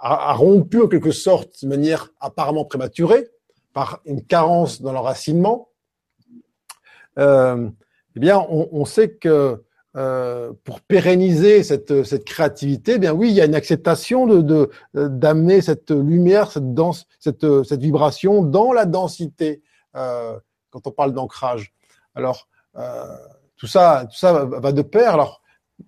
a, rompu en quelque sorte de manière apparemment prématurée par une carence dans l'enracinement, euh, eh bien, on, sait que euh, pour pérenniser cette, cette créativité, eh bien oui, il y a une acceptation de d'amener cette lumière, cette danse, cette, cette vibration dans la densité euh, quand on parle d'ancrage. Alors euh, tout ça, tout ça va de pair. Alors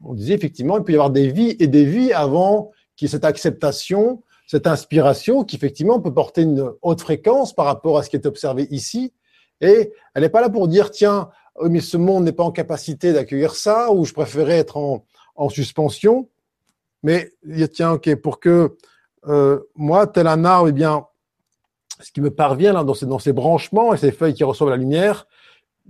on disait effectivement, il peut y avoir des vies et des vies avant qui est cette acceptation, cette inspiration qui effectivement peut porter une haute fréquence par rapport à ce qui est observé ici. Et elle n'est pas là pour dire, tiens, oh, mais ce monde n'est pas en capacité d'accueillir ça, ou je préférais être en, en suspension. Mais tiens, ok, pour que euh, moi, tel un arbre, eh bien, ce qui me parvient dans, ces, branchements et ces feuilles qui reçoivent la lumière,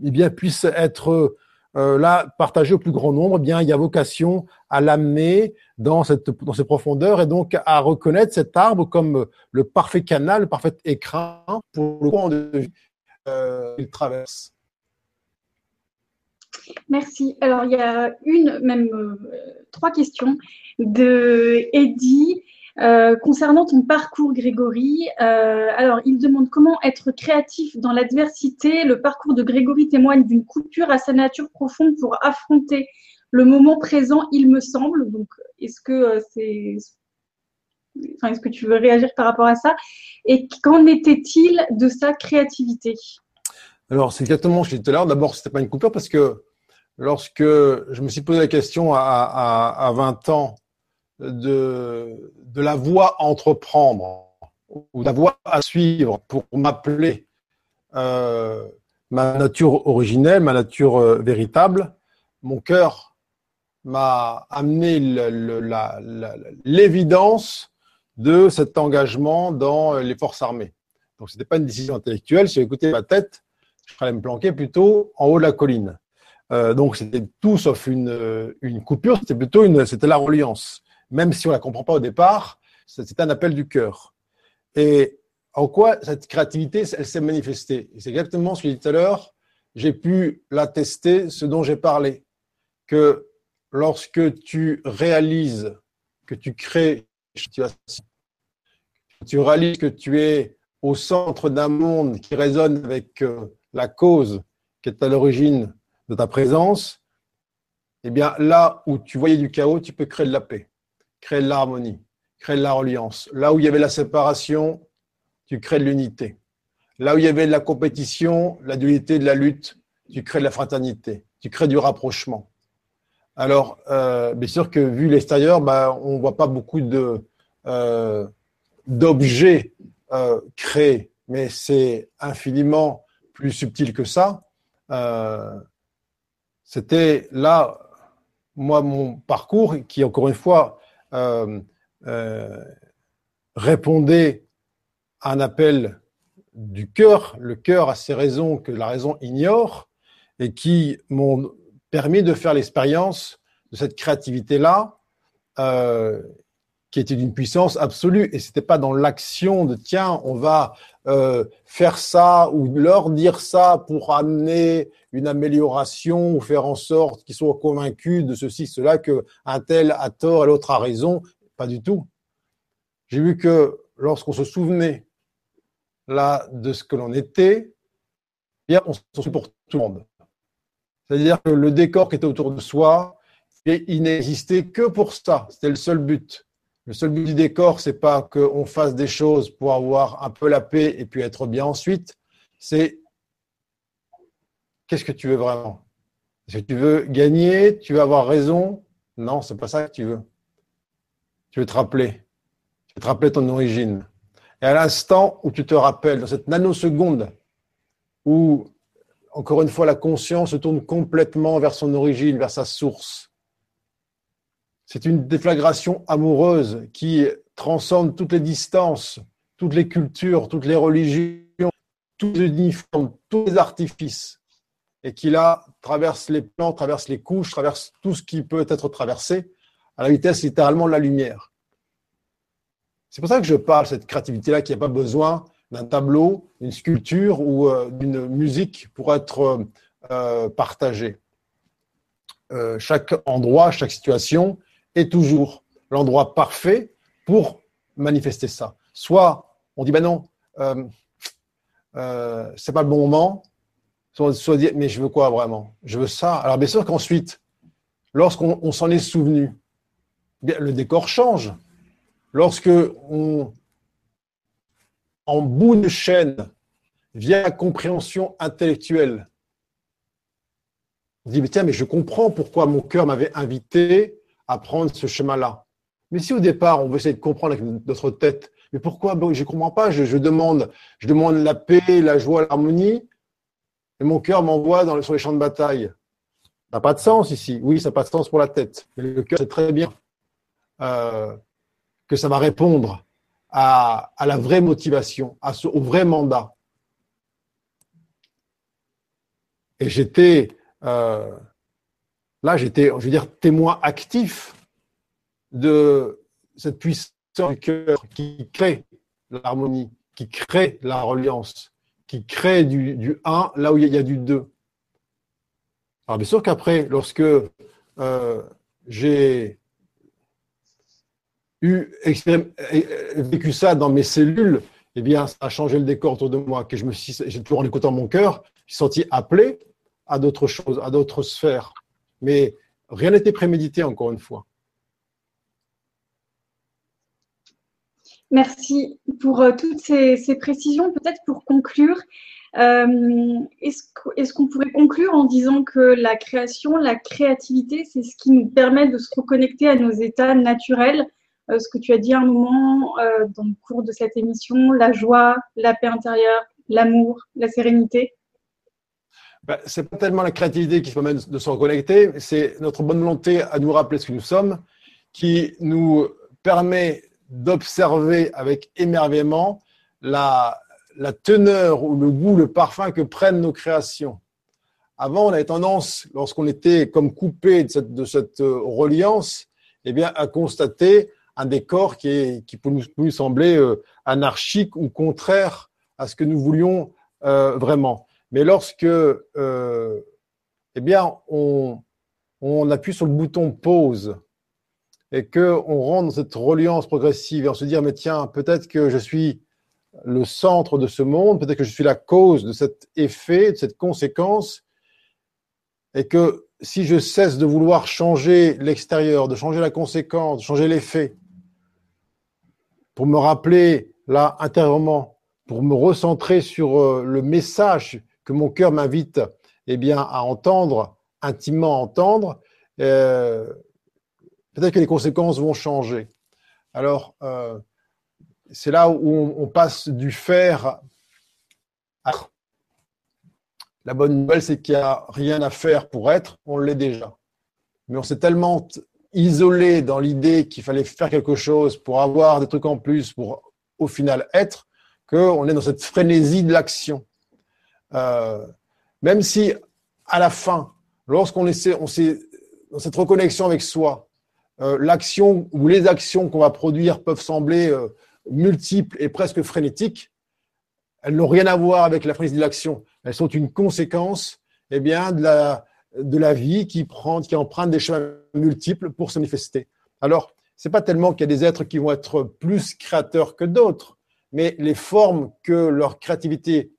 eh bien, puisse être euh, là, partagé au plus grand nombre, eh bien, il y a vocation à l'amener dans, cette, dans ces profondeurs et donc à reconnaître cet arbre comme le parfait canal, le parfait écran pour le courant de vie euh, qu'il traverse. Merci. Alors, il y a une, même euh, trois questions de Eddie euh, concernant ton parcours, Grégory, euh, alors il demande comment être créatif dans l'adversité. Le parcours de Grégory témoigne d'une coupure à sa nature profonde pour affronter le moment présent, il me semble. Donc, est-ce que c'est, est-ce que tu veux réagir par rapport à ça? Et qu'en était-il de sa créativité? Alors, c'est exactement ce que je disais tout à l'heure. D'abord, c'était pas une coupure parce que lorsque je me suis posé la question à, à, à 20 ans de, de la voie à entreprendre ou la voie à suivre pour m'appeler euh, ma nature originelle, ma nature euh, véritable, mon cœur m'a amené l'évidence de cet engagement dans les forces armées. Donc, ce n'était pas une décision intellectuelle. Si j'écoutais ma tête, je serais me planquer plutôt en haut de la colline. Euh, donc, c'était tout sauf une, une coupure, c'était plutôt une, c'était la reliance même si on la comprend pas au départ, c'est un appel du cœur. Et en quoi cette créativité, elle s'est manifestée? C'est exactement ce que j'ai dit tout à l'heure. J'ai pu l'attester, ce dont j'ai parlé, que lorsque tu réalises que tu crées tu réalises que tu es au centre d'un monde qui résonne avec euh, la cause qui est à l'origine de ta présence, eh bien là où tu voyais du chaos, tu peux créer de la paix crée de l'harmonie, crée de la reliance. Là où il y avait la séparation, tu crées de l'unité. Là où il y avait de la compétition, la dualité de la lutte, tu crées de la fraternité, tu crées du rapprochement. Alors, euh, bien sûr que vu l'extérieur, bah, on voit pas beaucoup euh, d'objets euh, créés, mais c'est infiniment plus subtil que ça. C'était là, moi, mon parcours, qui encore une fois euh, euh, répondait à un appel du cœur, le cœur a ses raisons que la raison ignore, et qui m'ont permis de faire l'expérience de cette créativité-là, euh, qui était d'une puissance absolue. Et c'était pas dans l'action de tiens, on va euh, faire ça ou leur dire ça pour amener une amélioration ou faire en sorte qu'ils soient convaincus de ceci, cela, que un tel a tort et l'autre a raison. pas du tout. J'ai vu que lorsqu'on se souvenait là de ce que l'on était, eh bien, on se souvient pour tout le monde. C'est-à-dire que le décor qui était autour de soi, il n'existait que pour ça. C'était le seul but. Le seul but du décor, c'est pas qu'on fasse des choses pour avoir un peu la paix et puis être bien ensuite. C'est qu'est-ce que tu veux vraiment? Est-ce que tu veux gagner? Tu veux avoir raison? Non, c'est pas ça que tu veux. Tu veux te rappeler. Tu veux te rappeler ton origine. Et à l'instant où tu te rappelles, dans cette nanoseconde où, encore une fois, la conscience se tourne complètement vers son origine, vers sa source, c'est une déflagration amoureuse qui transcende toutes les distances, toutes les cultures, toutes les religions, tous les uniformes, tous les artifices, et qui là traverse les plans, traverse les couches, traverse tout ce qui peut être traversé à la vitesse littéralement de la lumière. C'est pour ça que je parle cette créativité-là qui n'a pas besoin d'un tableau, d'une sculpture ou euh, d'une musique pour être euh, partagée. Euh, chaque endroit, chaque situation est toujours l'endroit parfait pour manifester ça. Soit on dit, ben non, euh, euh, c'est pas le bon moment, soit, soit dire, mais je veux quoi vraiment? Je veux ça. Alors bien sûr qu'ensuite, lorsqu'on s'en est souvenu, le décor change. Lorsque on, en bout de chaîne, vient la compréhension intellectuelle, on dit, mais tiens, mais je comprends pourquoi mon cœur m'avait invité à prendre ce chemin-là. Mais si au départ, on veut essayer de comprendre avec notre tête, mais pourquoi? Je ne comprends pas, je, demande, je demande la paix, la joie, l'harmonie, et mon cœur m'envoie sur les champs de bataille. Ça n'a pas de sens ici. Oui, ça n'a pas de sens pour la tête. Mais le cœur sait très bien euh, que ça va répondre à, la vraie motivation, au vrai mandat. Et j'étais euh, Là, j'étais, je veux dire, témoin actif de cette puissance du cœur qui crée l'harmonie, qui crée la reliance, qui crée du, du 1 là où il y a du 2. Alors bien sûr qu'après, lorsque euh, j'ai vécu ça dans mes cellules, eh bien, ça a changé le décor autour de moi, que je me suis, j'ai toujours en écoutant mon cœur, je suis senti appelé à d'autres choses, à d'autres sphères. Mais rien n'était prémédité, encore une fois. Merci pour euh, toutes ces, précisions. Peut-être pour conclure, euh, est-ce qu'on pourrait conclure en disant que la création, la créativité, c'est ce qui nous permet de se reconnecter à nos états naturels? Euh, Ce que tu as dit un moment dans le cours de cette émission, la joie, la paix intérieure, l'amour, la sérénité ben, c'est pas tellement la créativité qui permet de se reconnecter, c'est notre bonne volonté à nous rappeler ce que nous sommes, qui nous permet d'observer avec émerveillement la, teneur ou le goût, le parfum que prennent nos créations. Avant, on avait tendance, lorsqu'on était comme coupé de cette, euh, reliance, eh bien, à constater un décor qui peut nous, sembler euh, anarchique ou contraire à ce que nous voulions euh, vraiment. Mais lorsque euh, eh bien, on, on, appuie sur le bouton pause et qu'on rentre dans cette reliance progressive et on se dit, ah, mais tiens, peut-être que je suis le centre de ce monde, peut-être que je suis la cause de cet effet, de cette conséquence, et que si je cesse de vouloir changer l'extérieur, de changer la conséquence, de changer l'effet, pour me rappeler là intérieurement, pour me recentrer sur euh, le message que mon cœur m'invite eh bien, à entendre, intimement entendre, euh, peut-être que les conséquences vont changer. Alors, euh, c'est là où on, passe du faire à la bonne nouvelle, c'est qu'il n'y a rien à faire pour être, on l'est déjà. Mais on s'est tellement isolé dans l'idée qu'il fallait faire quelque chose pour avoir des trucs en plus, pour au final être, qu'on est dans cette frénésie de l'action. Euh, même si à la fin, lorsqu'on essaie, on sait, dans cette reconnexion avec soi, euh, l'action ou les actions qu'on va produire peuvent sembler euh, multiples et presque frénétiques, elles n'ont rien à voir avec la frénésie de l'action. Elles sont une conséquence eh bien, de, la, de la vie qui, prend, qui emprunte des chemins multiples pour se manifester. Alors, c'est pas tellement qu'il y a des êtres qui vont être plus créateurs que d'autres, mais les formes que leur créativité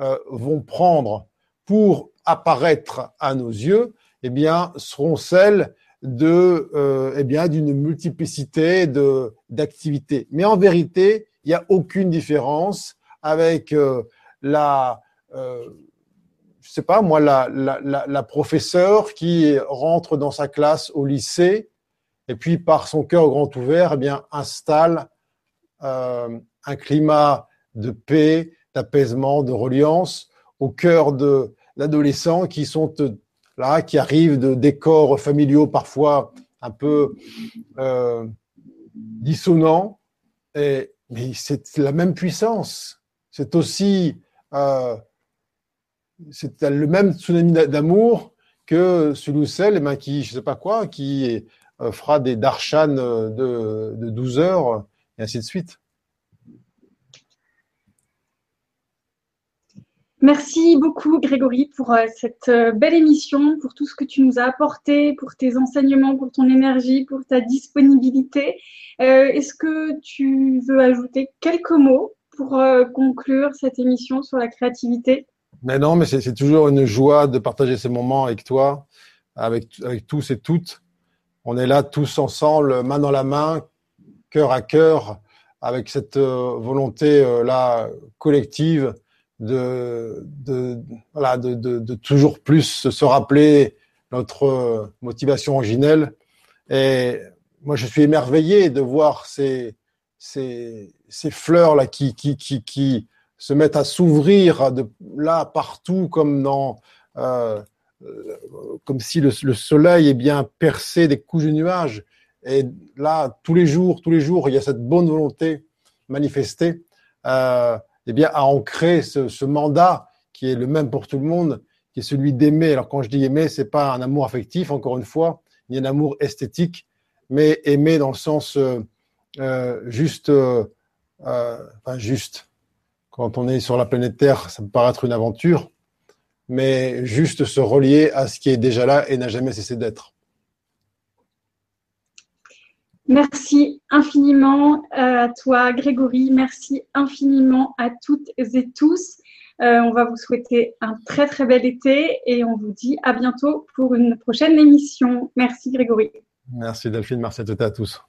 euh, vont prendre pour apparaître à nos yeux, eh bien, seront celles de, euh, eh bien, d'une multiplicité de d'activités. Mais en vérité, il n'y a aucune différence avec euh, la, euh, je sais pas moi, la, la, professeure qui rentre dans sa classe au lycée et puis par son cœur grand ouvert, eh bien, installe un climat de paix, d'apaisement, de reliance au cœur de l'adolescent qui sont euh, là, qui arrivent de décors familiaux parfois un peu euh, dissonants, et, mais c'est la même puissance. C'est aussi euh, c'est le même tsunami d'amour que Sulusel, eh ben, qui, je sais pas quoi, qui fera des darshan euh, de, de 12 heures, et ainsi de suite. Merci beaucoup Grégory pour euh, cette belle émission, pour tout ce que tu nous as apporté, pour tes enseignements, pour ton énergie, pour ta disponibilité. Est-ce que tu veux ajouter quelques mots pour conclure cette émission sur la créativité? Mais non, mais c'est toujours une joie de partager ces moments avec toi, avec, tous et toutes on est là tous ensemble, main dans la main, cœur à cœur, avec cette euh, volonté euh, là collective de de, voilà, de, de, de, toujours plus se rappeler notre euh, motivation originelle. Et moi, je suis émerveillé de voir ces ces, ces fleurs là qui qui qui, qui se mettent à s'ouvrir de là partout comme dans euh, comme si le, soleil est bien percé des couches de nuages. Et là, tous les jours, tous les jours, il y a cette bonne volonté manifestée, euh, eh bien, à ancrer ce, ce, mandat qui est le même pour tout le monde, qui est celui d'aimer. Alors, quand je dis aimer, c'est pas un amour affectif, encore une fois, ni un amour esthétique, mais aimer dans le sens euh, euh juste, euh, enfin juste. Quand on est sur la planète Terre, ça peut paraître une aventure mais juste se relier à ce qui est déjà là et n'a jamais cessé d'être. Merci infiniment euh, à toi, Grégory. Merci infiniment à toutes et tous. Euh, on va vous souhaiter un très très bel été et on vous dit à bientôt pour une prochaine émission. Merci, Grégory. Merci, Delphine. Merci à toutes et à tous.